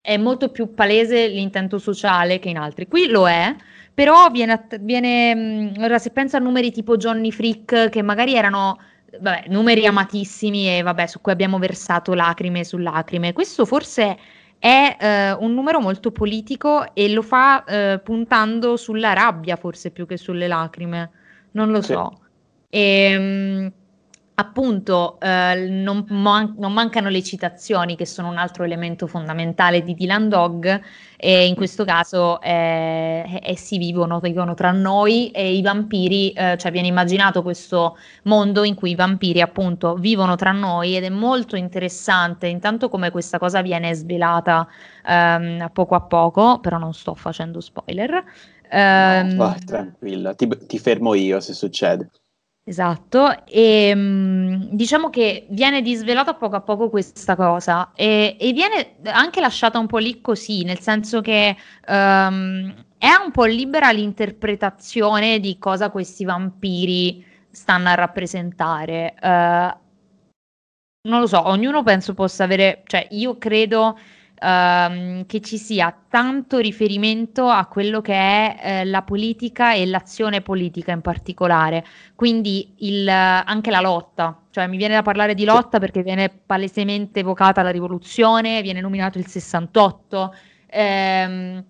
è molto più palese l'intento sociale che in altri. Qui lo è, però viene, viene ora se penso a numeri tipo Johnny Freak che magari erano vabbè, numeri amatissimi e vabbè, su cui abbiamo versato lacrime su lacrime. Questo forse è eh, un numero molto politico e lo fa eh, puntando sulla rabbia forse più che sulle lacrime. Non lo Sì. so. E, ehm, appunto, eh, non, man- non mancano le citazioni, che sono un altro elemento fondamentale di Dylan Dog, e in questo caso eh, essi vivono, vivono tra noi e i vampiri, eh, cioè viene immaginato questo mondo in cui i vampiri appunto vivono tra noi ed è molto interessante, intanto come questa cosa viene svelata ehm, a poco a poco, però non sto facendo spoiler. Ehm, Vai, tranquilla, ti, ti fermo io se succede. Esatto, e mh, diciamo che viene disvelata poco a poco questa cosa e, e viene anche lasciata un po' lì così, nel senso che um, è un po' libera l'interpretazione di cosa questi vampiri stanno a rappresentare. Uh, non lo so, ognuno penso possa avere, cioè io credo ehm, che ci sia tanto riferimento a quello che è eh, la politica e l'azione politica in particolare, quindi il, anche la lotta, cioè mi viene da parlare di lotta perché viene palesemente evocata la rivoluzione, viene nominato il 68. Ehm,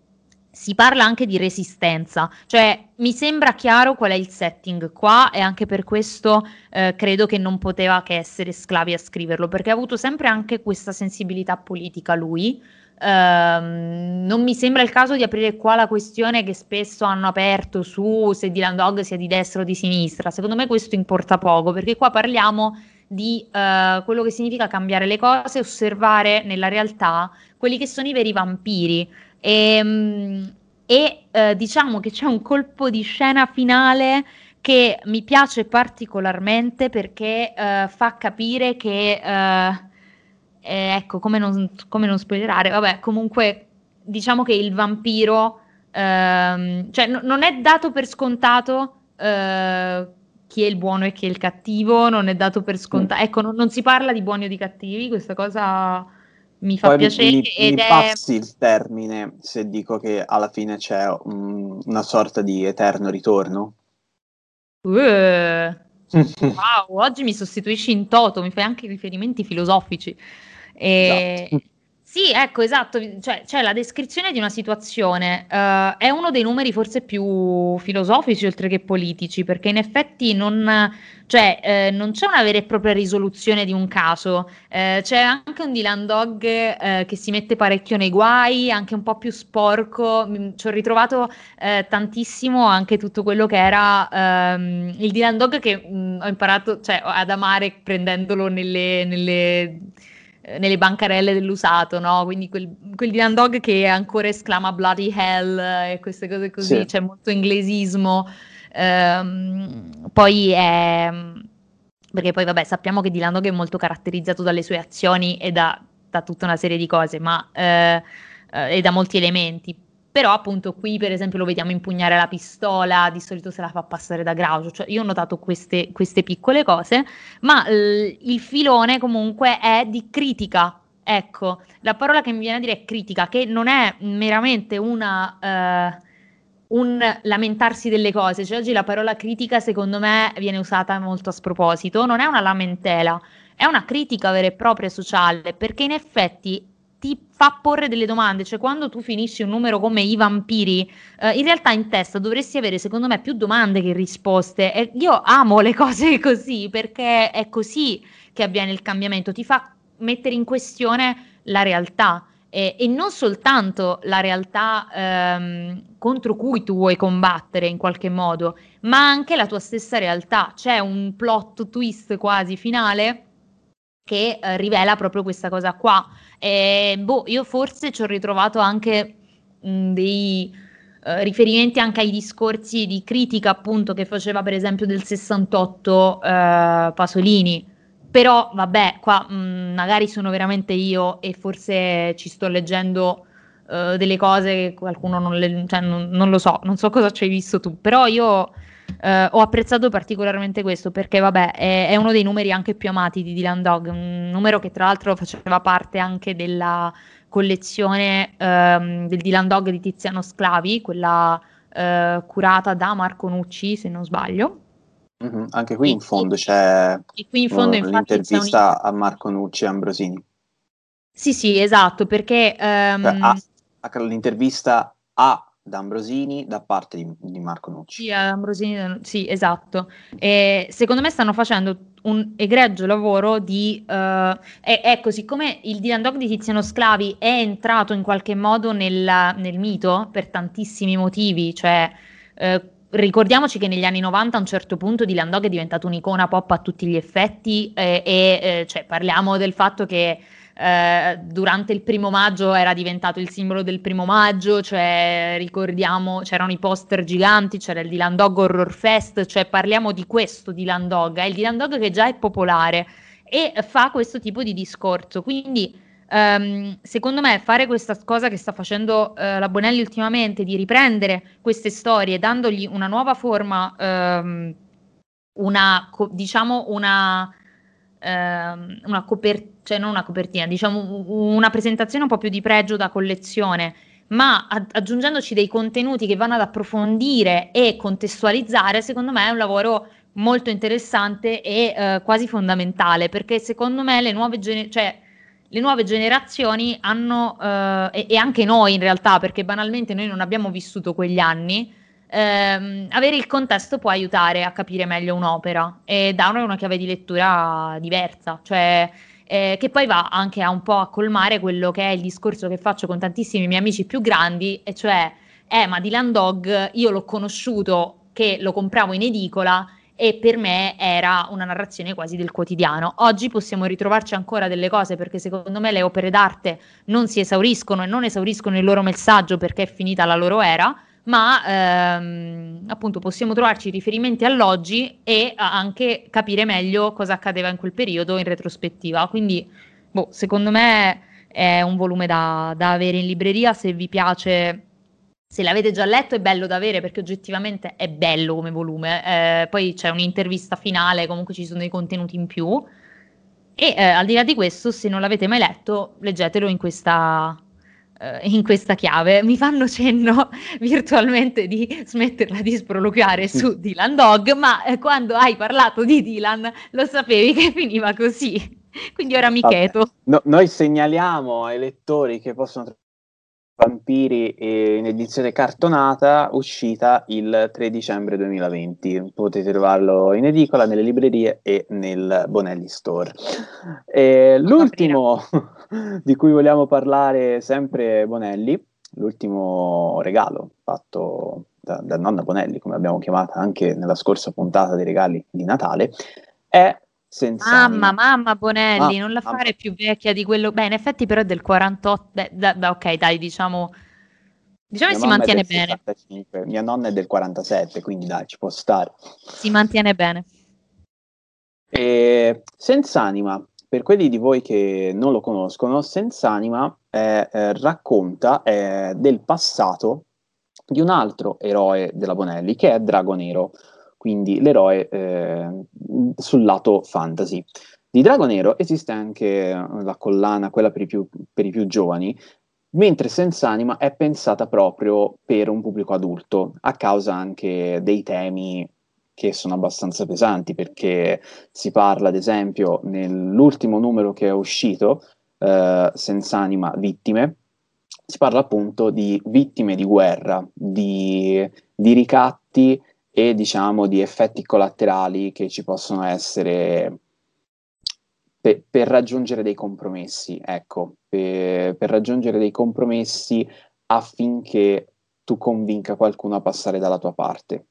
si parla anche di resistenza, cioè mi sembra chiaro qual è il setting qua e anche per questo eh, credo che non poteva che essere Sclavi a scriverlo, perché ha avuto sempre anche questa sensibilità politica lui, ehm, non mi sembra il caso di aprire qua la questione che spesso hanno aperto su se Dylan Dog sia di destra o di sinistra. Secondo me questo importa poco, perché qua parliamo di uh, quello che significa cambiare le cose, osservare nella realtà quelli che sono i veri vampiri. E, um, e uh, diciamo che c'è un colpo di scena finale che mi piace particolarmente perché uh, fa capire che, eh, ecco, come non, come non spoilerare, vabbè, comunque diciamo che il vampiro, ehm, cioè n- non è dato per scontato chi è il buono e chi è il cattivo, non è dato per scontato. Mm. Ecco, non, non, si parla di buoni o di cattivi, questa cosa mi fa Poi piacere. Mi, ed mi è... passi il termine se dico che alla fine c'è un, una sorta di eterno ritorno? Uh, wow, oggi mi sostituisci in toto, mi fai anche riferimenti filosofici. E... Esatto. Sì, ecco, esatto, cioè c'è la descrizione di una situazione, uh, è uno dei numeri forse più filosofici oltre che politici, perché in effetti non, cioè, eh, non c'è una vera e propria risoluzione di un caso, eh, c'è anche un Dylan Dog eh, che si mette parecchio nei guai, anche un po' più sporco, mm, ci ho ritrovato eh, tantissimo anche tutto quello che era um, il Dylan Dog che mh, mm, ho imparato cioè, ad amare prendendolo nelle... nelle nelle bancarelle dell'usato, no? Quindi quel, quel Dylan Dog che ancora esclama bloody hell e queste cose così, sì. c'è molto inglesismo. Ehm, poi è... Perché poi vabbè sappiamo che Dylan Dog è molto caratterizzato dalle sue azioni e da, da tutta una serie di cose, ma... Eh, eh, e da molti elementi però appunto qui per esempio lo vediamo impugnare la pistola, di solito se la fa passare da Graucio, cioè io ho notato queste, queste piccole cose, ma eh, il filone comunque è di critica, ecco, la parola che mi viene a dire è critica, che non è meramente una... Eh, un lamentarsi delle cose, cioè oggi la parola critica secondo me viene usata molto a sproposito, non è una lamentela, è una critica vera e propria sociale, perché in effetti ti fa porre delle domande, cioè quando tu finisci un numero come i vampiri, eh, in realtà in testa dovresti avere secondo me più domande che risposte. E io amo le cose così perché è così che avviene il cambiamento, ti fa mettere in questione la realtà. E, e non soltanto la realtà ehm, contro cui tu vuoi combattere in qualche modo, ma anche la tua stessa realtà, c'è un plot twist quasi finale che eh, rivela proprio questa cosa qua. E, boh, io forse ci ho ritrovato anche mh, dei uh, riferimenti anche ai discorsi di critica appunto che faceva per esempio del 68 uh, eh, Pasolini. Però vabbè, qua mh, magari sono veramente io e forse ci sto leggendo uh, delle cose che qualcuno non, le, cioè, non, non lo so, non so cosa ci hai visto tu, però io Uh, ho apprezzato particolarmente questo perché, vabbè, è, è, uno dei numeri anche più amati di Dylan Dog, un numero che tra l'altro faceva parte anche della collezione um, del Dylan Dog di Tiziano Sclavi, quella uh, curata da Marco Nucci, se non sbaglio. Mm-hmm. Anche qui in fondo c'è in fondo, uh, l'intervista a Marco Nucci e Ambrosini. Sì, sì, esatto, perché... Um... a, a, l'intervista a da Ambrosini da parte di, di Marco Nucci. Sì, Ambrosini, sì, esatto. E secondo me stanno facendo un egregio lavoro di... Uh, e, ecco, siccome il Dylan Dog di Tiziano Sclavi è entrato in qualche modo nel, nel mito per tantissimi motivi, cioè... Uh, ricordiamoci che negli anni 90 a un certo punto Dylan Dog è diventato un'icona pop a tutti gli effetti eh, e eh, cioè, parliamo del fatto che eh, durante il primo maggio era diventato il simbolo del primo maggio, cioè ricordiamo c'erano i poster giganti, c'era il Dylan Dog Horror Fest, cioè parliamo di questo Dylan Dog, è il Dylan Dog che già è popolare e fa questo tipo di discorso, quindi Um, secondo me fare questa cosa che sta facendo uh, la Bonelli ultimamente di riprendere queste storie dandogli una nuova forma um, una diciamo una ehm, una copertina, cioè non una copertina, diciamo una presentazione un po' più di pregio da collezione, ma aggiungendoci dei contenuti che vanno ad approfondire e contestualizzare, secondo me è un lavoro molto interessante e eh, quasi fondamentale, perché secondo me le nuove, gener- cioè, le nuove generazioni hanno, eh, e-, e anche noi in realtà, perché banalmente noi non abbiamo vissuto quegli anni, ehm, avere il contesto può aiutare a capire meglio un'opera e dare una chiave di lettura diversa, cioè eh, che poi va anche a un po' a colmare quello che è il discorso che faccio con tantissimi miei amici più grandi, e cioè, eh, ma Dylan Dog io l'ho conosciuto che lo compravo in edicola e per me era una narrazione quasi del quotidiano. Oggi possiamo ritrovarci ancora delle cose perché secondo me le opere d'arte non si esauriscono e non esauriscono il loro messaggio perché è finita la loro era, ma ehm, appunto possiamo trovarci riferimenti all'oggi e anche capire meglio cosa accadeva in quel periodo in retrospettiva. Quindi, boh, secondo me è un volume da, da avere in libreria se vi piace. Se l'avete già letto è bello da avere perché oggettivamente è bello come volume. Eh, poi c'è un'intervista finale, comunque ci sono dei contenuti in più. E eh, al di là di questo, se non l'avete mai letto, leggetelo in questa, eh, in questa chiave. Mi fanno cenno virtualmente di smetterla di sproloquiare su Dylan Dog, ma eh, quando hai parlato di Dylan lo sapevi che finiva così. Quindi ora mi cheto. No, noi segnaliamo ai lettori che possono trovare Vampiri in edizione cartonata, uscita il 3 dicembre 2020. Potete trovarlo in edicola, nelle librerie e nel Bonelli Store. E l'ultimo di cui vogliamo parlare sempre Bonelli, l'ultimo regalo fatto da, da nonna Bonelli, come abbiamo chiamata anche nella scorsa puntata dei regali di Natale, è senza mamma, anima. mamma Bonelli, ah, non la mamma. fare più vecchia di quello. Beh, in effetti, però è del 48. Beh, da, da, ok, dai, diciamo. Diciamo che si mantiene bene. 65. Mia nonna è del 47, quindi dai, ci può stare. Si mantiene bene. E senza anima, per quelli di voi che non lo conoscono, senza anima eh, eh, racconta eh, del passato di un altro eroe della Bonelli che è Drago Nero quindi l'eroe eh, sul lato fantasy. Di Drago Nero esiste anche la collana, quella per i più, per i più giovani, mentre Senza Anima è pensata proprio per un pubblico adulto, a causa anche dei temi che sono abbastanza pesanti, perché si parla, ad esempio, nell'ultimo numero che è uscito, eh, Senza Anima Vittime, si parla appunto di vittime di guerra, di, di ricatti e diciamo di effetti collaterali che ci possono essere per, per raggiungere dei compromessi, ecco, per, per raggiungere dei compromessi affinché tu convinca qualcuno a passare dalla tua parte.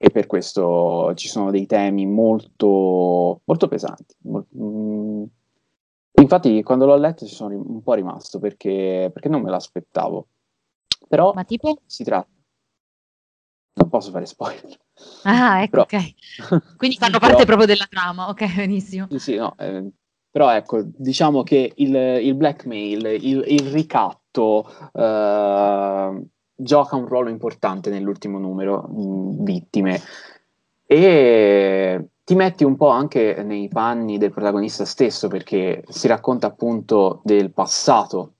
E per questo ci sono dei temi molto, molto pesanti. Mm. Infatti, quando l'ho letto ci sono un po' rimasto perché, perché non me l'aspettavo. Però Ma tipo? si tratta non posso fare spoiler. Ah, ecco, però... ok. Quindi fanno parte però... proprio della trama, ok, benissimo. Sì, sì, no, eh, però ecco, diciamo che il, il blackmail, il, il ricatto eh, gioca un ruolo importante nell'ultimo numero, mm, vittime, e ti metti un po' anche nei panni del protagonista stesso, perché si racconta appunto del passato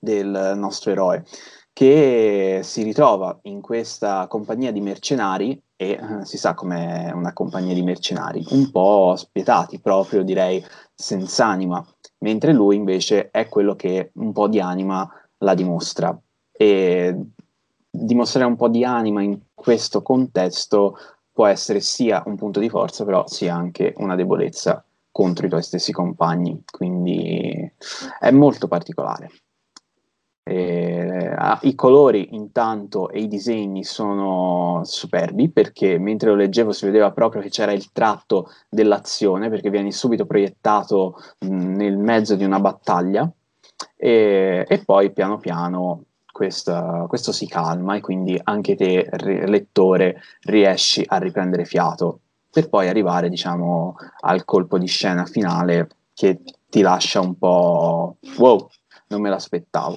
del nostro eroe che si ritrova in questa compagnia di mercenari e eh, si sa com'è una compagnia di mercenari, un po' spietati, proprio direi senza anima, mentre lui invece è quello che un po' di anima la dimostra. E dimostrare un po' di anima in questo contesto può essere sia un punto di forza, però sia anche una debolezza contro i tuoi stessi compagni, quindi è molto particolare. Eh, I colori intanto e i disegni sono superbi perché mentre lo leggevo si vedeva proprio che c'era il tratto dell'azione perché vieni subito proiettato mh, nel mezzo di una battaglia e, e poi piano piano questa, questo si calma e quindi anche te lettore riesci a riprendere fiato per poi arrivare diciamo al colpo di scena finale che ti lascia un po' wow non me l'aspettavo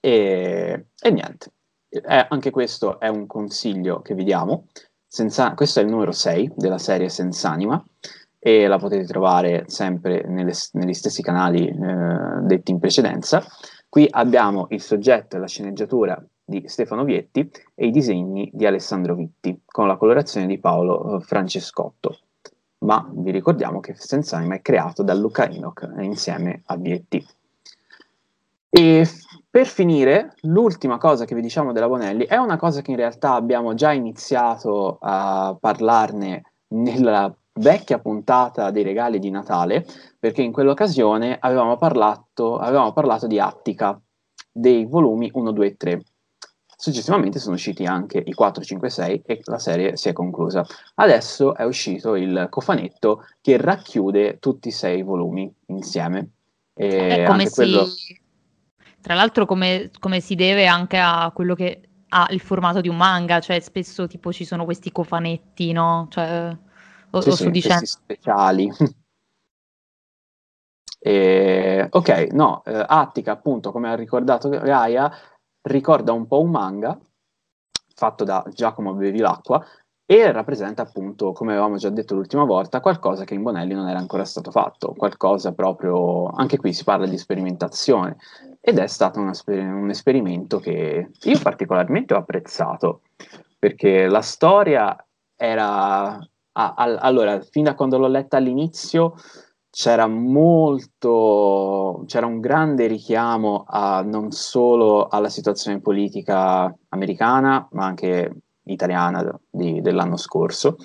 e, e niente, eh, anche questo è un consiglio che vi diamo. Senza, questo è il numero 6 della serie Senz'anima e la potete trovare sempre nelle, negli stessi canali eh, detti in precedenza. Qui abbiamo il soggetto e la sceneggiatura di Stefano Vietti e i disegni di Alessandro Vitti, con la colorazione di Paolo eh, Francescotto. Ma vi ricordiamo che Senz'anima è creato da Luca Enoch insieme a Vietti. E per finire, l'ultima cosa che vi diciamo della Bonelli è una cosa che in realtà abbiamo già iniziato a parlarne nella vecchia puntata dei regali di Natale, perché in quell'occasione avevamo parlato, avevamo parlato di Attica, dei volumi 1, 2 e 3. Successivamente sono usciti anche i 4, 5, 6 e la serie si è conclusa. Adesso è uscito il cofanetto che racchiude tutti i sei volumi insieme. E come si... Quello... Tra l'altro come, come si deve anche a quello che ha il formato di un manga, cioè spesso tipo ci sono questi cofanetti, no? Cioè, o, sì, o sì, dicendo... speciali. e, ok, no, eh, Attica appunto, come ha ricordato Gaia, ricorda un po' un manga fatto da Giacomo Bevilacqua e rappresenta appunto, come avevamo già detto l'ultima volta, qualcosa che in Bonelli non era ancora stato fatto, qualcosa proprio, anche qui si parla di sperimentazione ed è stato un, un esperimento che io particolarmente ho apprezzato, perché la storia era, ah, allora, fin da quando l'ho letta all'inizio, c'era molto, c'era un grande richiamo a, non solo alla situazione politica americana, ma anche italiana di, dell'anno scorso,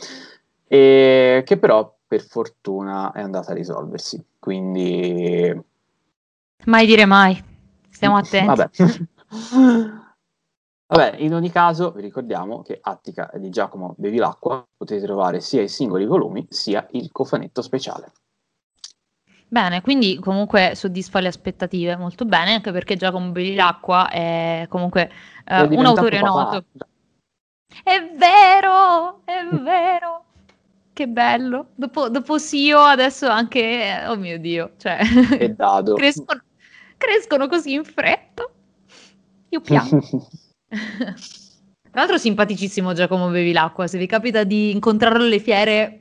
e che però per fortuna è andata a risolversi. Quindi... Mai dire mai, stiamo attenti. Vabbè. Vabbè, in ogni caso vi ricordiamo che Attica è di Giacomo Bevilacqua, potete trovare sia i singoli volumi sia il cofanetto speciale. Bene, quindi comunque soddisfa le aspettative molto bene, anche perché Giacomo Bevilacqua è comunque uh, un autore noto. È vero, è vero. Che bello. Dopo, dopo Sio, adesso anche, oh mio Dio, cioè, crescono, crescono così in fretta. Io piango. Tra l'altro simpaticissimo Giacomo Bevilacqua, se vi capita di incontrarlo alle fiere,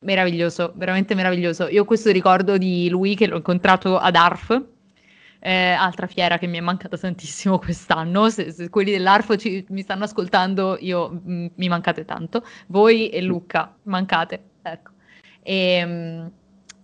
meraviglioso, veramente meraviglioso. Io ho questo ricordo di lui che l'ho incontrato ad ARF, eh, altra fiera che mi è mancata tantissimo quest'anno. Se, se quelli dell'ARF ci, mi stanno ascoltando, io, m, mm, mi mancate tanto. Voi e Luca, mancate. Ecco. E, ehm,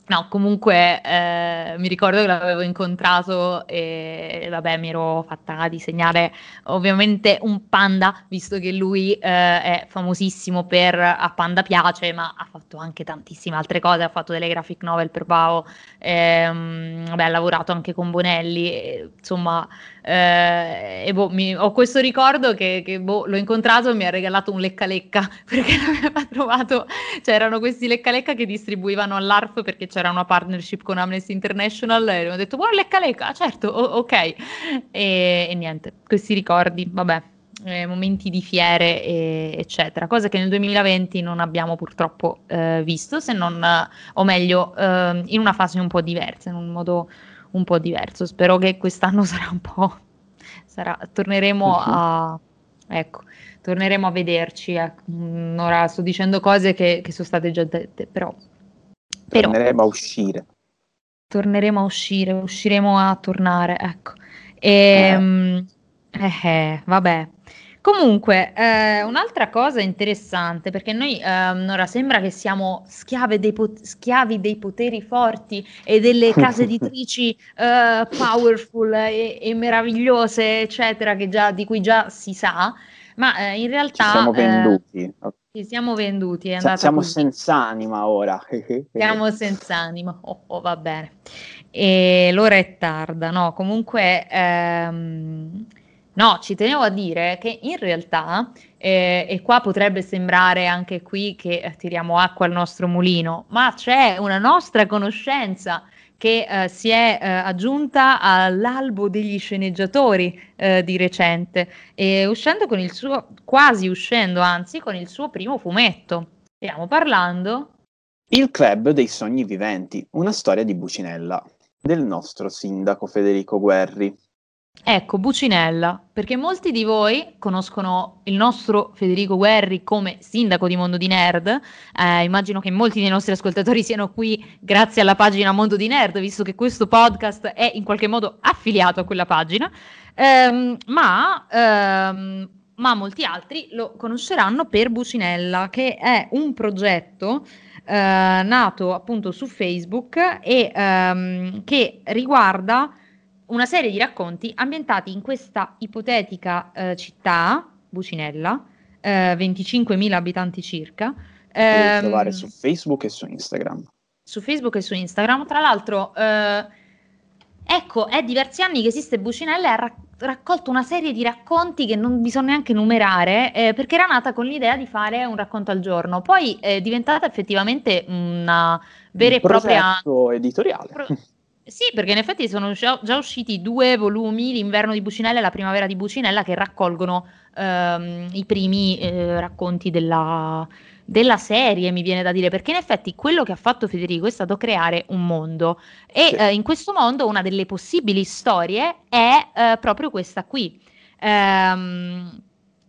No, comunque eh, mi ricordo che l'avevo incontrato e vabbè mi ero fatta disegnare ovviamente un panda, visto che lui eh, è famosissimo per A Panda piace, ma ha fatto anche tantissime altre cose, ha fatto delle graphic novel per Pao, ehm, vabbè, ha lavorato anche con Bonelli, e, insomma eh, e boh, mi, ho questo ricordo che, che boh, l'ho incontrato e mi ha regalato un lecca lecca perché l'aveva trovato, c'erano questi lecca lecca che distribuivano all'ARF perché c'era una partnership con Amnesty International e mi ho detto, buon lecca lecca, certo, o- ok. E, e, niente, questi ricordi, vabbè, eh, momenti di fiere, e, eccetera, cose che nel 2020 non abbiamo purtroppo eh, visto, se non, o meglio, eh, in una fase un po' diversa, in un modo un po' diverso. Spero che quest'anno sarà un po'. Sarà, torneremo uh-huh. a. Ecco, torneremo a vederci. Ecco. Mm, ora sto dicendo cose che, che sono state già dette, però. Torneremo a uscire. Torneremo a uscire, usciremo a tornare, ecco. E, ehm, eh. Eh, eh, vabbè. Comunque, eh, un'altra cosa interessante, perché noi ehm, ora sembra che siamo dei pot- schiavi dei poteri forti e delle case editrici eh, powerful e, e, meravigliose, eccetera, già, di cui già si sa, ma eh, in realtà... Ci siamo venduti. Ci siamo venduti. È siamo così. senza anima ora. siamo senza anima, oh, oh, va bene. E l'ora è tarda, no? Comunque... Ehm, No, ci tenevo a dire che in realtà, eh, e qua potrebbe sembrare anche qui che eh, tiriamo acqua al nostro mulino, ma c'è una nostra conoscenza che eh, si è eh, aggiunta all'albo degli sceneggiatori eh, di recente, uscendo con il suo, quasi uscendo anzi, con il suo primo fumetto. Stiamo parlando... Il Club dei Sogni Viventi, una storia di Bucinella, del nostro sindaco Federico Guerri. Ecco, Bucinella, perché molti di voi conoscono il nostro Federico Guerri come sindaco di Mondo di Nerd. Eh, immagino che molti dei nostri ascoltatori siano qui grazie alla pagina Mondo di Nerd, visto che questo podcast è in qualche modo affiliato a quella pagina. Eh, ma, ehm, ma molti altri lo conosceranno per Bucinella, che è un progetto eh, nato appunto su Facebook e ehm, che riguarda una serie di racconti ambientati in questa ipotetica eh, città, Bucinella, eh, 25.000 abitanti circa, Potete trovare su Facebook e su Instagram. Su Facebook e su Instagram. Tra l'altro, eh, ecco, è diversi anni che esiste Bucinella e ha ra- raccolto una serie di racconti che non bisogna neanche numerare, eh, perché era nata con l'idea di fare un racconto al giorno. Poi è diventata effettivamente una vera e propria... editoriale. Pro- sì, perché in effetti sono già, già, usciti due volumi, l'inverno di Bucinella e la primavera di Bucinella, che raccolgono ehm, i primi eh, racconti della, della, serie, mi viene da dire, perché in effetti quello che ha fatto Federico è stato creare un mondo e sì. eh, in questo mondo una delle possibili storie è eh, proprio questa qui. Ehm,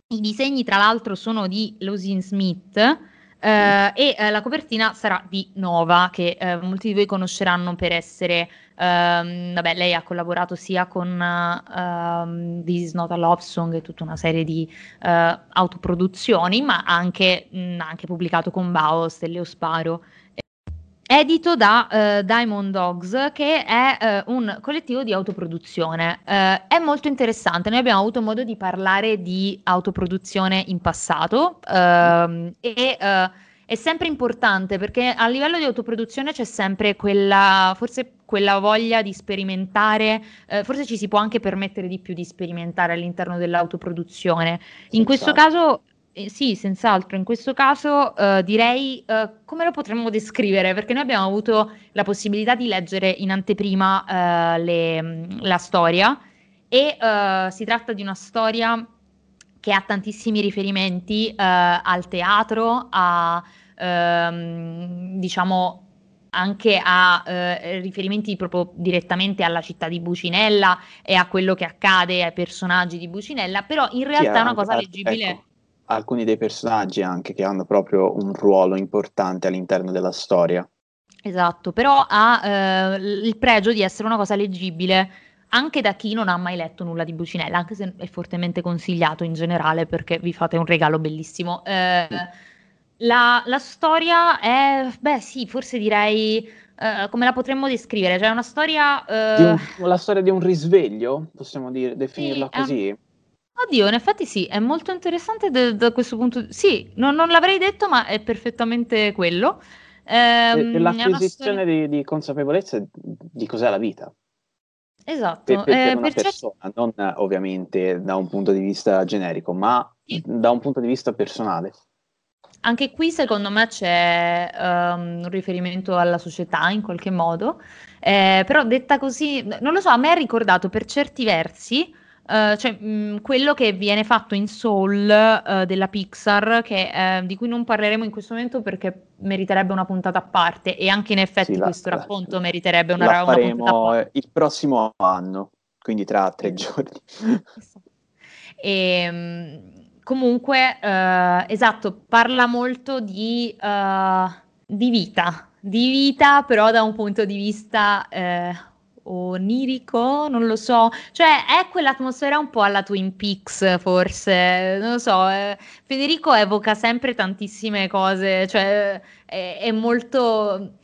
I disegni tra l'altro sono di Losin Smith, Uh, e uh, la copertina sarà di Nova, che uh, molti di voi conosceranno per essere, um, vabbè, lei ha collaborato sia con um, This is not a love song e tutta una serie di autoproduzioni, ma anche, anche pubblicato con Baos e Leo Sparo edito da uh, Diamond Dogs, che è uh, un collettivo di autoproduzione. Uh, è molto interessante, noi abbiamo avuto modo di parlare di autoproduzione in passato ehm, e è sempre importante perché a livello di autoproduzione c'è sempre quella, forse quella voglia di sperimentare, forse ci si può anche permettere di più di sperimentare all'interno dell'autoproduzione. In questo caso eh, sì, senz'altro. In questo caso uh, direi uh, come lo potremmo descrivere, perché noi abbiamo avuto la possibilità di leggere in anteprima uh, le, la storia e si tratta di una storia che ha tantissimi riferimenti al teatro, a ehm, diciamo anche a riferimenti proprio direttamente alla città di Bucinella e a quello che accade ai personaggi di Bucinella, però in realtà è una cosa leggibile. Ecco alcuni dei personaggi anche che hanno proprio un ruolo importante all'interno della storia. Esatto, però ha eh, il pregio di essere una cosa leggibile anche da chi non ha mai letto nulla di Bucinella, anche se è fortemente consigliato in generale perché vi fate un regalo bellissimo. Eh, la, la, storia è, beh sì, forse direi, eh, come la potremmo descrivere? Cioè una storia... Un, la storia di un risveglio, possiamo dire, definirla sì, così? Oddio, in effetti sì, è molto interessante da, da questo punto. Sì, non, non, l'avrei detto, ma è perfettamente quello. È l'acquisizione storia... di, di, consapevolezza di cos'è la vita. Esatto. Per, per, eh, una per persona, certi... non ovviamente da un punto di vista generico, ma sì. da un punto di vista personale. Anche qui secondo me c'è um, un riferimento alla società in qualche modo, eh, però detta così, non lo so, a me ha ricordato per certi versi Uh, cioè, mh, mm, quello che viene fatto in Soul uh, della Pixar, che, uh, di cui non parleremo in questo momento perché meriterebbe una puntata a parte, e anche in effetti sì, questo la, racconto la, meriterebbe una, la una puntata a parte. Il prossimo anno, quindi tra tre giorni. e, ehm, comunque, esatto, parla molto di, di, vita, di vita, però da un punto di vista onirico, non lo so, cioè è quell'atmosfera un po' alla Twin Peaks forse, non lo so, eh, Federico evoca sempre tantissime cose, cioè è, è, molto,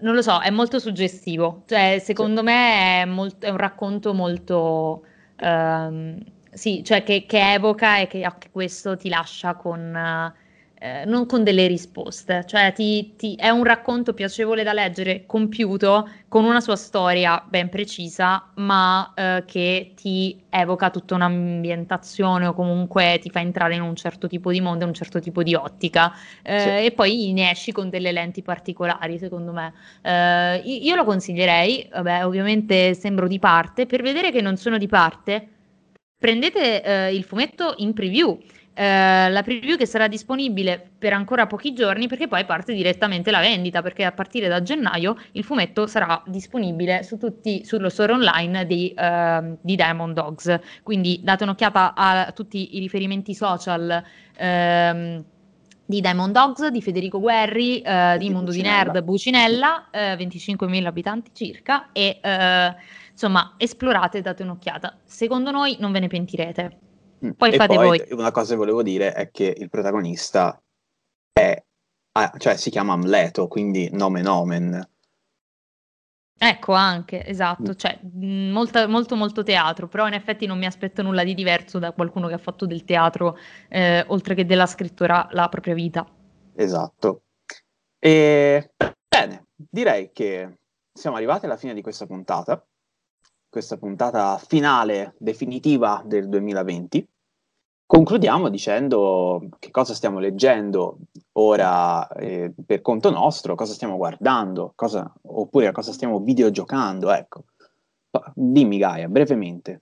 non lo so, è molto suggestivo, cioè secondo sì. me è, molto, è, un racconto molto, um, sì, cioè che, che, evoca e che anche questo ti lascia con... Uh, eh, non con delle risposte, cioè ti, ti, è un racconto piacevole da leggere, compiuto, con una sua storia ben precisa, ma eh, che ti evoca tutta un'ambientazione o comunque ti fa entrare in un certo tipo di mondo, in un certo tipo di ottica eh, sì. e poi ne esci con delle lenti particolari, secondo me. Eh, io lo consiglierei, vabbè, ovviamente sembro di parte, per vedere che non sono di parte, prendete eh, il fumetto in preview eh, la preview che sarà disponibile per ancora pochi giorni perché poi parte direttamente la vendita perché a partire da gennaio il fumetto sarà disponibile su tutti, sullo store online di, uh, di Diamond Dogs quindi date un'occhiata a tutti i riferimenti social um, di Diamond Dogs, di Federico Guerri, uh, di Mondo Bucinella. di Nerd, Bucinella, uh, 25.000 abitanti circa e uh, insomma esplorate e date un'occhiata. Secondo noi non ve ne pentirete. Mm. Poi e fate poi, voi. Una cosa che volevo dire è che il protagonista è, ah, cioè si chiama Amleto, quindi nome nomen. Ecco anche, esatto, mm. cioè mm, molta, molto molto teatro, però in effetti non mi aspetto nulla di diverso da qualcuno che ha fatto del teatro, eh, oltre che della scrittura, la propria vita. esatto. E, bene, direi che siamo arrivati alla fine di questa puntata, questa puntata finale definitiva del 2020. Concludiamo dicendo che cosa stiamo leggendo ora eh, per conto nostro, cosa stiamo guardando, cosa, oppure a cosa stiamo videogiocando, ecco. Dimmi Gaia, brevemente.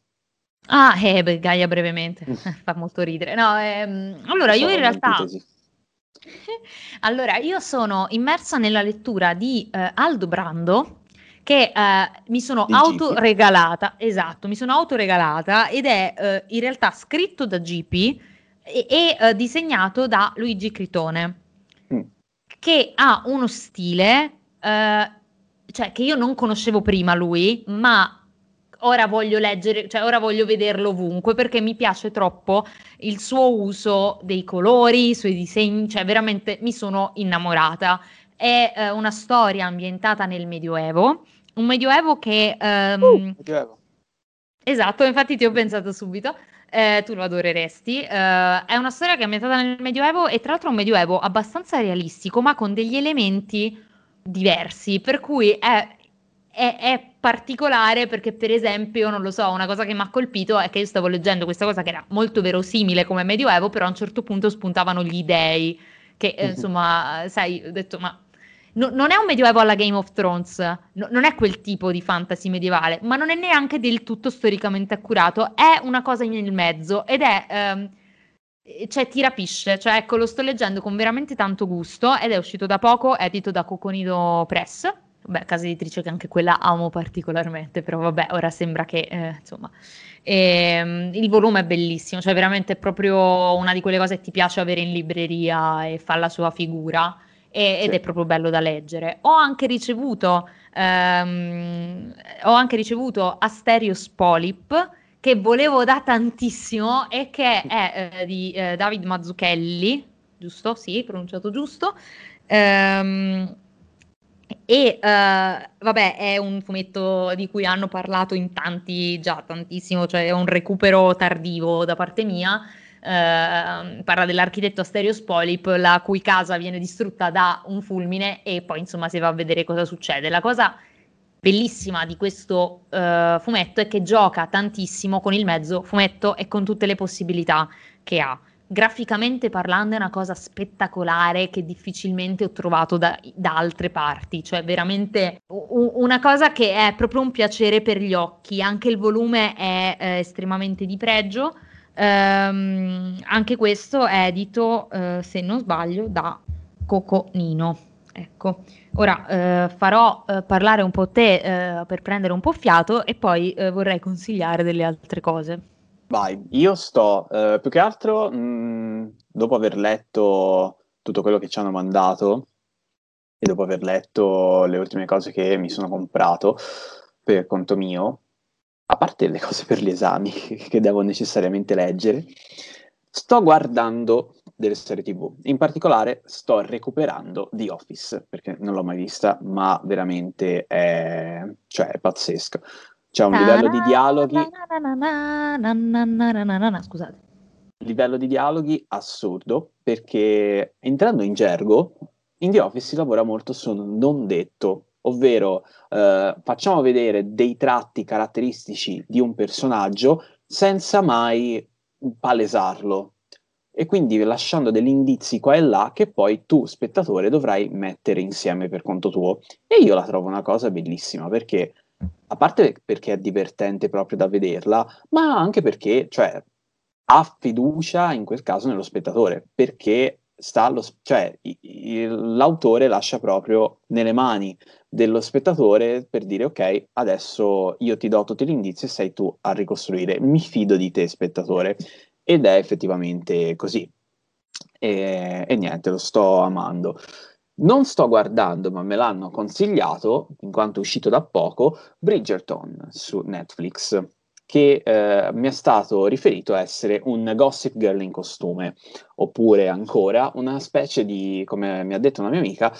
Ah, eh, beh, Gaia brevemente, fa molto ridere. No, ehm, allora io in realtà... allora, io sono immersa nella lettura di eh, Aldo Brando, che eh, mi sono autoregalata, esatto, mi sono autoregalata ed è eh, in realtà scritto da GP e, e eh, disegnato da Luigi Critone, mm. che ha uno stile, cioè che io non conoscevo prima lui, ma ora voglio leggere, cioè ora voglio vederlo ovunque perché mi piace troppo il suo uso dei colori, i suoi disegni, cioè veramente mi sono innamorata. È eh, una storia ambientata nel Medioevo un medioevo che... Um, uh, medioevo. Esatto, infatti ti ho pensato subito. Eh, tu lo adoreresti. Uh, è una storia che è ambientata nel Medioevo e tra l'altro è un Medioevo abbastanza realistico, ma con degli elementi diversi, per cui è, è, è, particolare perché, per esempio, non lo so, una cosa che mi ha colpito è che io stavo leggendo questa cosa che era molto verosimile come Medioevo, però a un certo punto spuntavano gli dei, che eh, insomma, sai, ho detto, ma no, non è un medioevo alla Game of Thrones, no, non è quel tipo di fantasy medievale, ma non è neanche del tutto storicamente accurato, è una cosa nel mezzo ed è... Um, cioè ti rapisce, cioè ecco lo sto leggendo con veramente tanto gusto ed è uscito da poco, edito da Coconido Press, beh casa editrice che anche quella amo particolarmente, però vabbè ora sembra che eh, insomma ehm, il volume è bellissimo, cioè veramente è proprio una di quelle cose che ti piace avere in libreria e fa la sua figura e, ed sì. è proprio bello da leggere. Ho anche ricevuto, ehm, ho anche ricevuto Asterios Polip che volevo da tantissimo e che è eh, di eh, David Mazzucchelli, giusto? Sì, pronunciato giusto. Ehm, e uh, vabbè, è un fumetto di cui hanno parlato in tanti, già tantissimo, cioè è un recupero tardivo da parte mia. Ehm, parla dell'architetto Asterios Polip, la cui casa viene distrutta da un fulmine e poi insomma si va a vedere cosa succede. La cosa bellissima di questo uh, fumetto è che gioca tantissimo con il mezzo fumetto e con tutte le possibilità che ha. Graficamente parlando è una cosa spettacolare che difficilmente ho trovato da, da altre parti, cioè veramente u- una cosa che è proprio un piacere per gli occhi, anche il volume è eh, estremamente di pregio, Ehm, anche questo è edito, eh, se non sbaglio, da Coco Nino. Ecco, ora eh, farò eh, parlare un po' te eh, per prendere un po' fiato e poi eh, vorrei consigliare delle altre cose. Vai, io sto eh, più che altro mh, mm, dopo aver letto tutto quello che ci hanno mandato e dopo aver letto le ultime cose che mi sono comprato per conto mio, a parte le cose per gli esami che devo necessariamente leggere, sto guardando delle serie TV. In particolare sto recuperando The Office, perché non l'ho mai vista, ma veramente è, cioè, è pazzesco. C'è un livello di dialoghi... Scusate. Livello di dialoghi assurdo, perché entrando in gergo, in The Office si lavora molto su un non detto ovvero eh, facciamo vedere dei tratti caratteristici di un personaggio senza mai palesarlo. E quindi lasciando degli indizi qua e là che poi tu spettatore dovrai mettere insieme per conto tuo. E io la trovo una cosa bellissima perché a parte perché è divertente proprio da vederla ma anche perché cioè ha fiducia in quel caso nello spettatore perché sta allo, cioè, il, l'autore lascia proprio nelle mani dello spettatore per dire ok, adesso io ti do tutti gli indizi e sei tu a ricostruire, mi fido di te spettatore. Ed è effettivamente così. E, e niente, lo sto amando. Non sto guardando, ma me l'hanno consigliato, in quanto è uscito da poco, Bridgerton su Netflix che eh, mi è stato riferito essere un gossip girl in costume, oppure ancora una specie di, come mi ha detto una mia amica,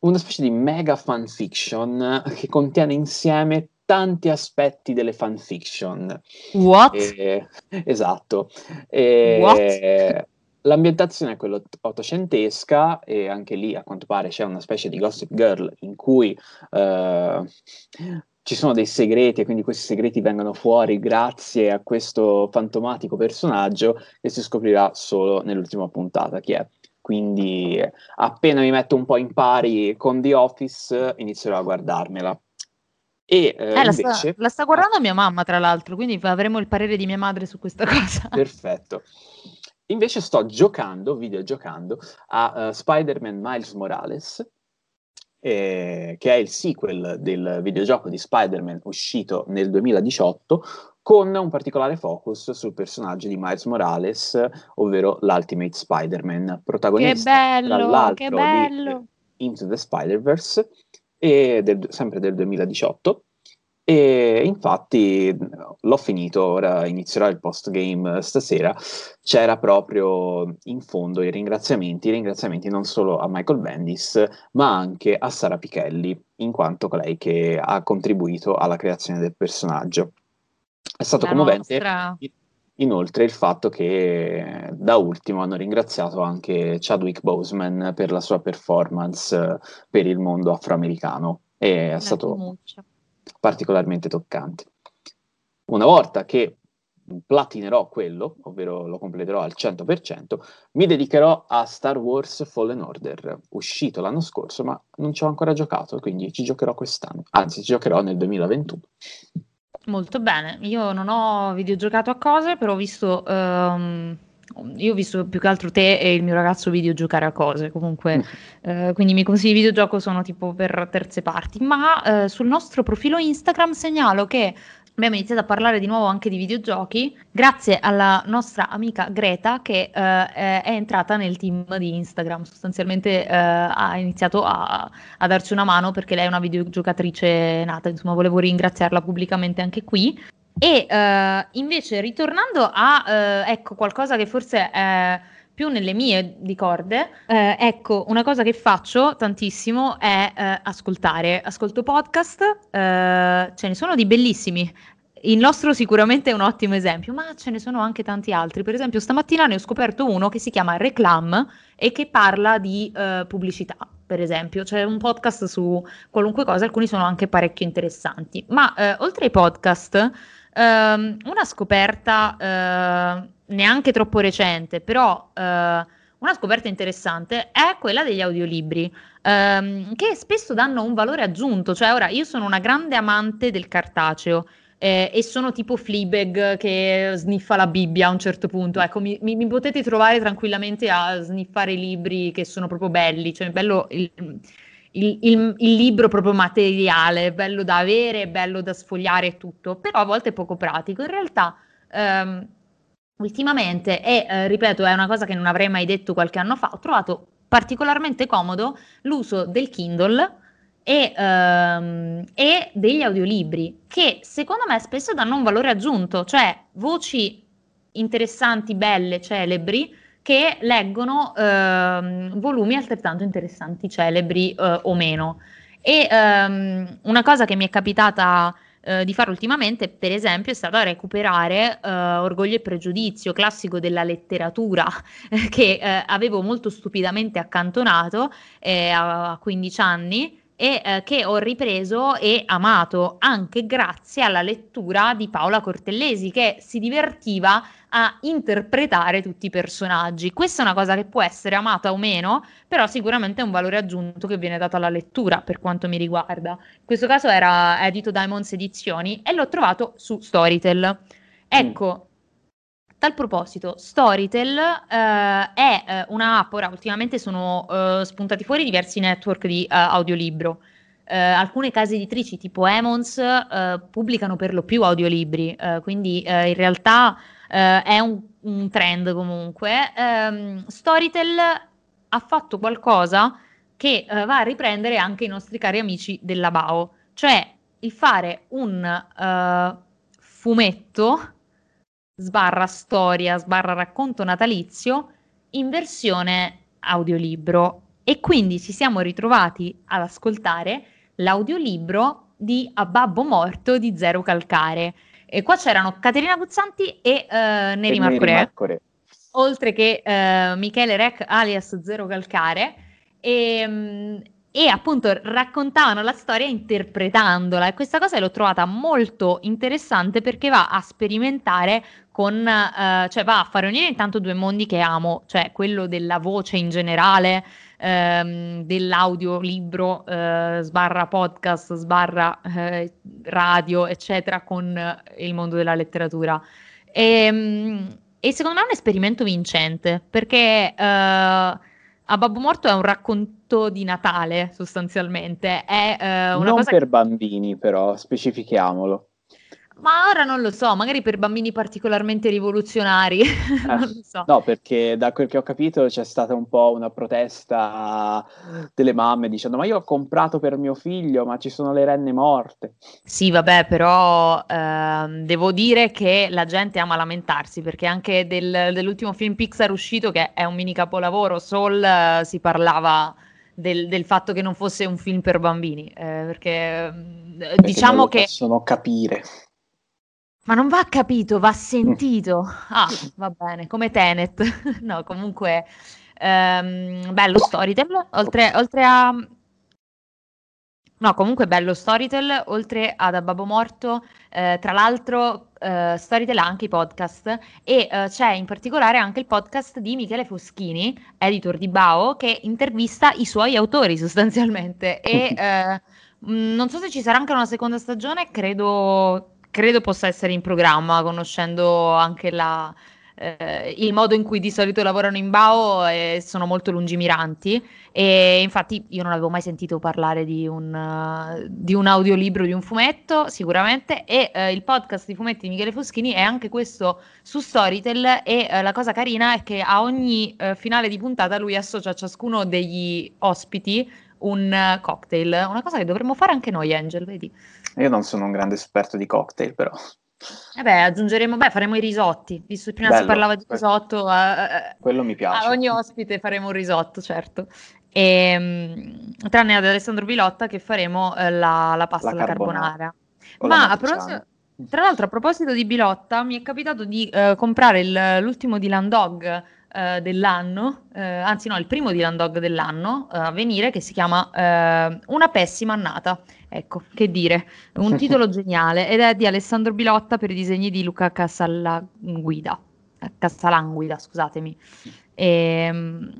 una specie di mega fanfiction che contiene insieme tanti aspetti delle fanfiction. What? E, esatto. E, What? L'ambientazione è quella ottocentesca e anche lì a quanto pare c'è una specie di Gossip Girl in cui uh, ci sono dei segreti e quindi questi segreti vengono fuori grazie a questo fantomatico personaggio che si scoprirà solo nell'ultima puntata chi è. Quindi appena mi metto un po' in pari con The Office inizierò a guardarmela. E, eh, eh, la, sta, la, sta, guardando mia mamma, tra l'altro, quindi avremo il parere di mia madre su questa cosa. Perfetto. Invece sto giocando, videogiocando, a uh, Spider-Man Miles Morales, eh, che è il sequel del videogioco di Spider-Man uscito nel 2018, con un particolare focus sul personaggio di Miles Morales, ovvero l'Ultimate Spider-Man, protagonista che bello, che bello. di Into the Spider-Verse, del, sempre del 2018 e infatti l'ho finito, ora inizierò il post game stasera. C'era proprio in fondo i ringraziamenti, i ringraziamenti non solo a Michael Bendis, ma anche a Sara Pichelli, in quanto colei che ha contribuito alla creazione del personaggio. È stato La commovente. Nostra... Inoltre il fatto che da ultimo hanno ringraziato anche Chadwick Boseman per la sua performance per il mondo afroamericano. E è La stato muccia particolarmente toccanti. Una volta che platinerò quello, ovvero lo completerò al 100%, mi dedicherò a Star Wars Fallen Order, uscito l'anno scorso, ma non ci ho ancora giocato, quindi ci giocherò quest'anno, anzi ci giocherò nel 2021. Molto bene, io non ho videogiocato a cose, però ho visto... Um io ho visto più che altro te e il mio ragazzo videogiocare a cose, comunque, mm. eh, quindi i miei consigli di videogioco sono tipo per terze parti, ma eh, sul nostro profilo Instagram segnalo che abbiamo iniziato a parlare di nuovo anche di videogiochi grazie alla nostra amica Greta che eh, è entrata nel team di Instagram, sostanzialmente eh, ha iniziato a, a, darci una mano perché lei è una videogiocatrice nata, insomma volevo ringraziarla pubblicamente anche qui. E uh, invece ritornando a uh, ecco, qualcosa che forse è più nelle mie di corde, uh, ecco, una cosa che faccio tantissimo è ascoltare. Ascolto podcast, ce ne sono di bellissimi. Il nostro sicuramente è un ottimo esempio, ma ce ne sono anche tanti altri. Per esempio, stamattina ne ho scoperto uno che si chiama Reclam e che parla di pubblicità per esempio, c'è un podcast su qualunque cosa, alcuni sono anche parecchio interessanti. Ma eh, oltre ai podcast, Um, una scoperta uh, neanche troppo recente, però uh, una scoperta interessante è quella degli audiolibri, um, che spesso danno un valore aggiunto. Cioè, ora io sono una grande amante del cartaceo. Eh, e sono tipo Fleabag che sniffa la Bibbia a un certo punto. Ecco, mi, mi, mi, potete trovare tranquillamente a sniffare libri che sono proprio belli. Cioè, bello il, il, il, il, libro proprio materiale, bello da avere, bello da sfogliare e tutto, però a volte è poco pratico. In realtà, ehm, ultimamente, e eh, ripeto, è una cosa che non avrei mai detto qualche anno fa, ho trovato particolarmente comodo l'uso del Kindle e, ehm, e degli audiolibri, che secondo me spesso danno un valore aggiunto, cioè voci interessanti, belle, celebri, che leggono eh, volumi altrettanto interessanti, celebri eh, o meno. E ehm, una cosa che mi è capitata eh, di fare ultimamente, per esempio, è stata recuperare eh, Orgoglio e Pregiudizio, classico della letteratura che eh, avevo molto stupidamente accantonato eh, a 15 anni e eh, che ho ripreso e amato anche grazie alla lettura di Paola Cortellesi che si divertiva a interpretare tutti i personaggi. Questa è una cosa che può essere amata o meno, però sicuramente è un valore aggiunto che viene dato alla lettura per quanto mi riguarda. In questo caso era edito Diamonds Edizioni e l'ho trovato su Storytel. Ecco, tal proposito, Storytel eh, è eh, un'app, ora ultimamente sono eh, spuntati fuori diversi network di eh, audiolibro. Eh, alcune case editrici tipo Emons eh, pubblicano per lo più audiolibri, quindi in realtà è un, un, trend comunque. Ehm, Storytel ha fatto qualcosa che va a riprendere anche i nostri cari amici della BAO, cioè il fare un fumetto sbarra storia, sbarra racconto natalizio in versione audiolibro e quindi ci siamo ritrovati ad ascoltare l'audiolibro di A Babbo Morto di Zero Calcare. E qua c'erano Caterina Guzzanti e uh, Neri Marcore. oltre che uh, Michele Rec alias Zero Calcare. E, um, e appunto raccontavano la storia interpretandola e questa cosa l'ho trovata molto interessante perché va a sperimentare con, uh, cioè va a fare unire intanto due mondi che amo, cioè quello della voce in generale, um, dell'audiolibro uh, sbarra podcast, sbarra uh, radio, eccetera, con il mondo della letteratura. E, um, e, secondo me è un esperimento vincente perché a Babbo Morto è un racconto di Natale, sostanzialmente. È, una non per che... bambini, però, specifichiamolo. Ma ora non lo so, magari per bambini particolarmente rivoluzionari. Eh, so. No, perché da quel che ho capito c'è stata un po' una protesta delle mamme dicendo ma io ho comprato per mio figlio, ma ci sono le renne morte. Sì, vabbè, però ehm, devo dire che la gente ama lamentarsi perché anche del, dell'ultimo film Pixar uscito, che è un mini capolavoro, Soul, eh, si parlava... Del, del, fatto che non fosse un film per bambini, eh, perché, perché diciamo che possono capire. Ma non va capito, va sentito. Ah, va bene, come Tenet. no, comunque, ehm, bello Storytel, oltre, oltre a... No, comunque bello Storytel, oltre ad A Babbo Morto, eh, tra l'altro eh, Storytel ha anche i podcast e eh, c'è in particolare anche il podcast di Michele Foschini, editor di Bao, che intervista i suoi autori sostanzialmente e eh, non so se ci sarà anche una seconda stagione, credo credo possa essere in programma, conoscendo anche la, eh, il modo in cui di solito lavorano in Bao e sono molto lungimiranti. E infatti io non avevo mai sentito parlare di un, uh, di un audiolibro di un fumetto sicuramente. E uh, il podcast di fumetti di Michele Foschini è anche questo su Storytel. E uh, la cosa carina è che a ogni finale di puntata lui associa a ciascuno degli ospiti un cocktail, una cosa che dovremmo fare anche noi Angel, vedi? Io non sono un grande esperto di cocktail, però. Eh beh, aggiungeremo, beh, faremo i risotti, visto che prima Bello, si parlava di risotto. A, quello mi piace. A ogni ospite faremo un risotto, certo. E, ehm, tranne ad Alessandro Bilotta che faremo eh, la, la, pasta alla carbonara. carbonara. Ma a proposito, tra l'altro, a proposito di Bilotta, mi è capitato di eh, comprare il, l'ultimo Dylan Dog eh, dell'anno, eh, anzi no, il primo Dylan Dog dell'anno eh, a venire che si chiama eh, Una pessima annata. Ecco, che dire, un titolo geniale ed è di Alessandro Bilotta per i disegni di Luca Casalanguida. Eh, Casalanguida, scusatemi. E, ehm,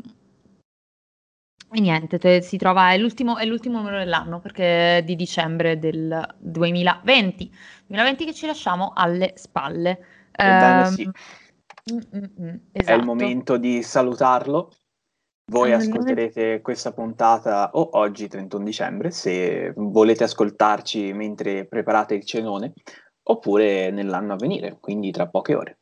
e niente, te, si trova, è l'ultimo, è l'ultimo numero dell'anno perché è di dicembre del 2020. 2020 che ci lasciamo alle spalle. Um, sì. Esatto. È il momento di salutarlo. Voi ascolterete questa puntata o oggi, 31 dicembre, se volete ascoltarci mentre preparate il cenone, oppure nell'anno a venire, quindi tra poche ore.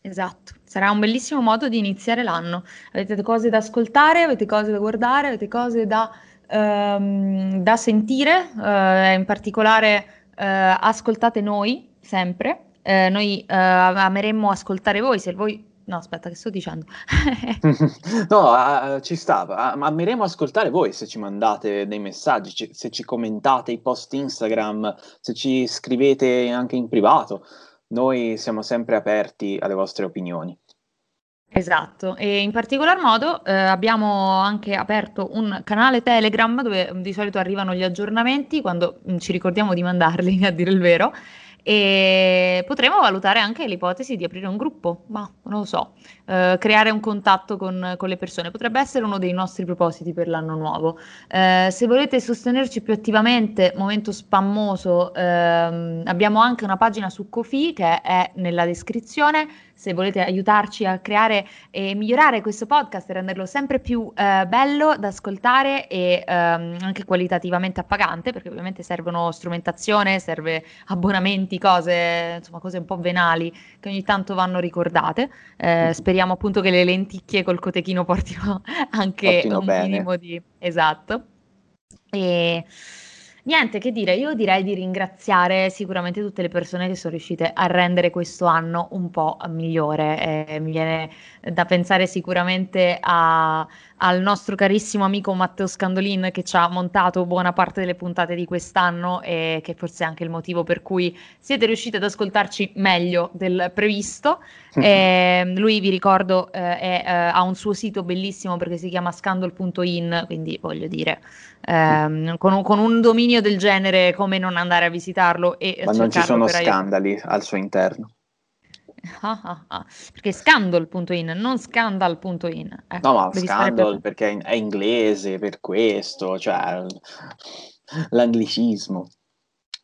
Esatto, sarà un bellissimo modo di iniziare l'anno. Avete cose da ascoltare, avete cose da guardare, avete cose da, um, da sentire, uh, in particolare uh, ascoltate noi sempre, eh, noi eh, ameremmo ascoltare voi, se voi... No, aspetta, che sto dicendo? no, uh, ci sta. Ameremo ascoltare voi se ci mandate dei messaggi, ci, se ci commentate i post Instagram, se ci scrivete anche in privato. Noi siamo sempre aperti alle vostre opinioni. Esatto, e in particolar modo eh, abbiamo anche aperto un canale Telegram dove di solito arrivano gli aggiornamenti quando mh, mm, ci ricordiamo di mandarli, a dire il vero e potremmo valutare anche l'ipotesi di aprire un gruppo, ma non lo so, eh, creare un contatto con, con, le persone. Potrebbe essere uno dei nostri propositi per l'anno nuovo. Eh, se volete sostenerci più attivamente, momento spammoso, ehm, abbiamo anche una pagina su Kofi che è nella descrizione. Se volete aiutarci a creare e migliorare questo podcast e renderlo sempre più eh, bello da ascoltare e ehm, anche qualitativamente appagante, perché ovviamente servono strumentazione, serve abbonamenti, cose, insomma, cose un po' venali che ogni tanto vanno ricordate. Eh, speriamo appunto che le lenticchie col cotechino portino anche portino un bene. minimo di... Esatto. E Niente, che dire, io direi di ringraziare sicuramente tutte le persone che sono riuscite a rendere questo anno un po' migliore. Eh, mi viene da pensare sicuramente a, al nostro carissimo amico Matteo Scandolin che ci ha montato buona parte delle puntate di quest'anno e che forse è anche il motivo per cui siete riusciti ad ascoltarci meglio del previsto. E, ehm, lui, vi ricordo, eh, è, eh, ha un suo sito bellissimo perché si chiama scandal.in, quindi voglio dire, ehm, con, un, con, un, dominio del genere, come non andare a visitarlo e Ma non ci sono scandali io. al suo interno. Ah, ah, ah. Perché scandal.in, non scandal.in. Ecco, no, ma scandal perché è inglese, per questo, cioè l'anglicismo.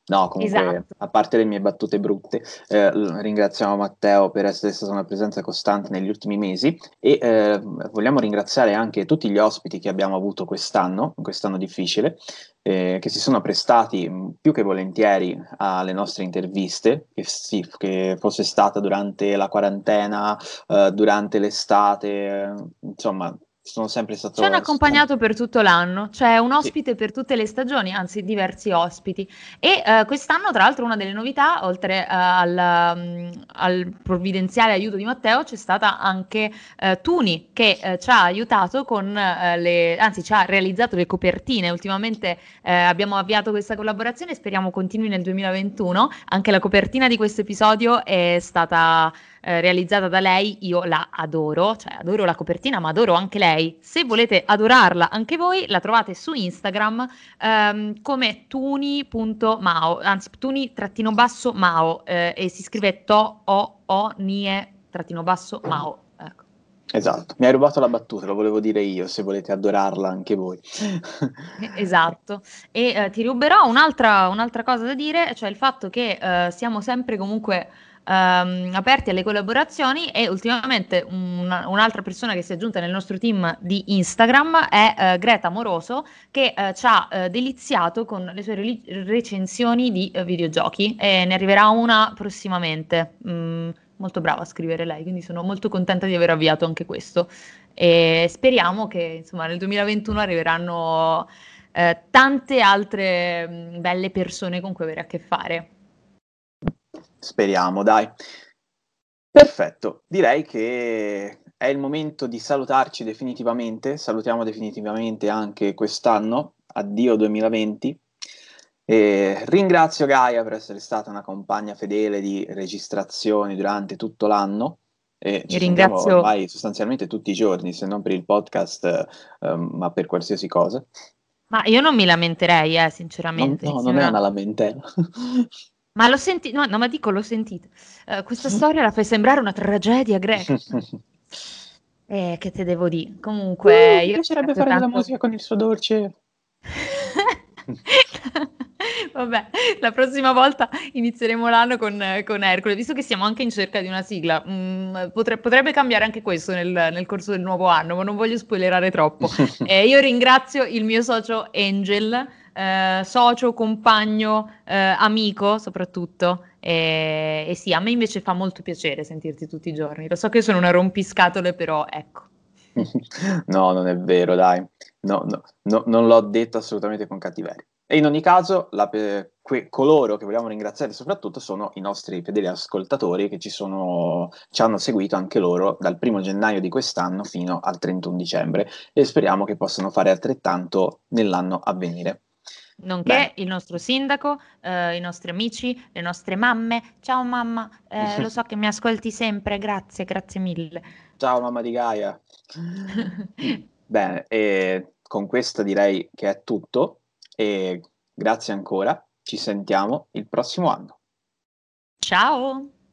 No, comunque, esatto. a parte le mie battute brutte, eh, ringraziamo Matteo per essere stata una presenza costante negli ultimi mesi e eh, vogliamo ringraziare anche tutti gli ospiti che abbiamo avuto quest'anno, quest'anno difficile, eh, che si sono prestati più che volentieri alle nostre interviste, che, sì, che fosse stata durante la quarantena, eh, durante l'estate, eh, insomma, sono sempre stato... Ci hanno accompagnato per tutto l'anno, c'è un ospite sì. per tutte le stagioni, anzi diversi ospiti. E uh, quest'anno, tra l'altro, una delle novità, oltre uh, al, um, al, provvidenziale aiuto di Matteo, c'è stata anche uh, Tuni che ci ha aiutato con le... anzi ci ha realizzato le copertine. Ultimamente abbiamo avviato questa collaborazione e speriamo continui nel 2021. Anche la copertina di questo episodio è stata eh, realizzata da lei, io la adoro, cioè adoro la copertina, ma adoro anche lei. Se volete adorarla anche voi, la trovate su Instagram ehm, come tuni.mao, anzi tuni-mao eh, e si scrive to o o nie-mao. Ecco. Esatto, mi hai rubato la battuta, lo volevo dire io, se volete adorarla anche voi. esatto, e eh, ti ruberò un'altra, un'altra, cosa da dire, cioè il fatto che eh, siamo sempre comunque ehm, aperti alle collaborazioni e ultimamente una, un'altra persona che si è aggiunta nel nostro team di Instagram è eh, Greta Moroso che eh, ci ha eh, deliziato con le sue re- recensioni di eh, videogiochi e ne arriverà una prossimamente. Mm, molto brava a scrivere lei, quindi sono molto contenta di aver avviato anche questo e speriamo che insomma nel 2021 arriveranno eh, tante altre mh, mm, belle persone con cui avere a che fare. Speriamo, dai. Perfetto, direi che è il momento di salutarci definitivamente. Salutiamo definitivamente anche quest'anno. Addio 2020. E ringrazio Gaia per essere stata una compagna fedele di registrazioni durante tutto l'anno. E ci ringrazio ormai sostanzialmente tutti i giorni, se non per il podcast, um, ma per qualsiasi cosa. Ma io non mi lamenterei, eh, sinceramente. No, no non è una lamentela. Ma l'ho sentito, no, no, ma dico, l'ho sentito. Uh, questa storia la fai sembrare una tragedia greca. eh, che te devo dire? Comunque, uh, mi piacerebbe fare tanto... della musica con il suo dolce. Vabbè, la prossima volta inizieremo l'anno con, con, Ercole, visto che siamo anche in cerca di una sigla. Mm, potre, potrebbe cambiare anche questo nel, nel, corso del nuovo anno, ma non voglio spoilerare troppo. eh, io ringrazio il mio socio Angel eh, socio, compagno, eh, amico soprattutto. E, e, sì, a me invece fa molto piacere sentirti tutti i giorni. Lo so che sono una rompiscatole, però ecco. no, non è vero, dai. No, no, no, non l'ho detto assolutamente con cattiveria. E in ogni caso, la, que, coloro che vogliamo ringraziare soprattutto sono i nostri fedeli ascoltatori che ci, sono, ci hanno seguito anche loro dal primo gennaio di quest'anno fino al 31 dicembre e speriamo che possano fare altrettanto nell'anno a venire nonché Beh. il nostro sindaco, eh, i nostri amici, le nostre mamme. Ciao mamma, eh, lo so che mi ascolti sempre, grazie, grazie mille. Ciao mamma di Gaia. Bene, e con questo direi che è tutto e grazie ancora, ci sentiamo il prossimo anno. Ciao!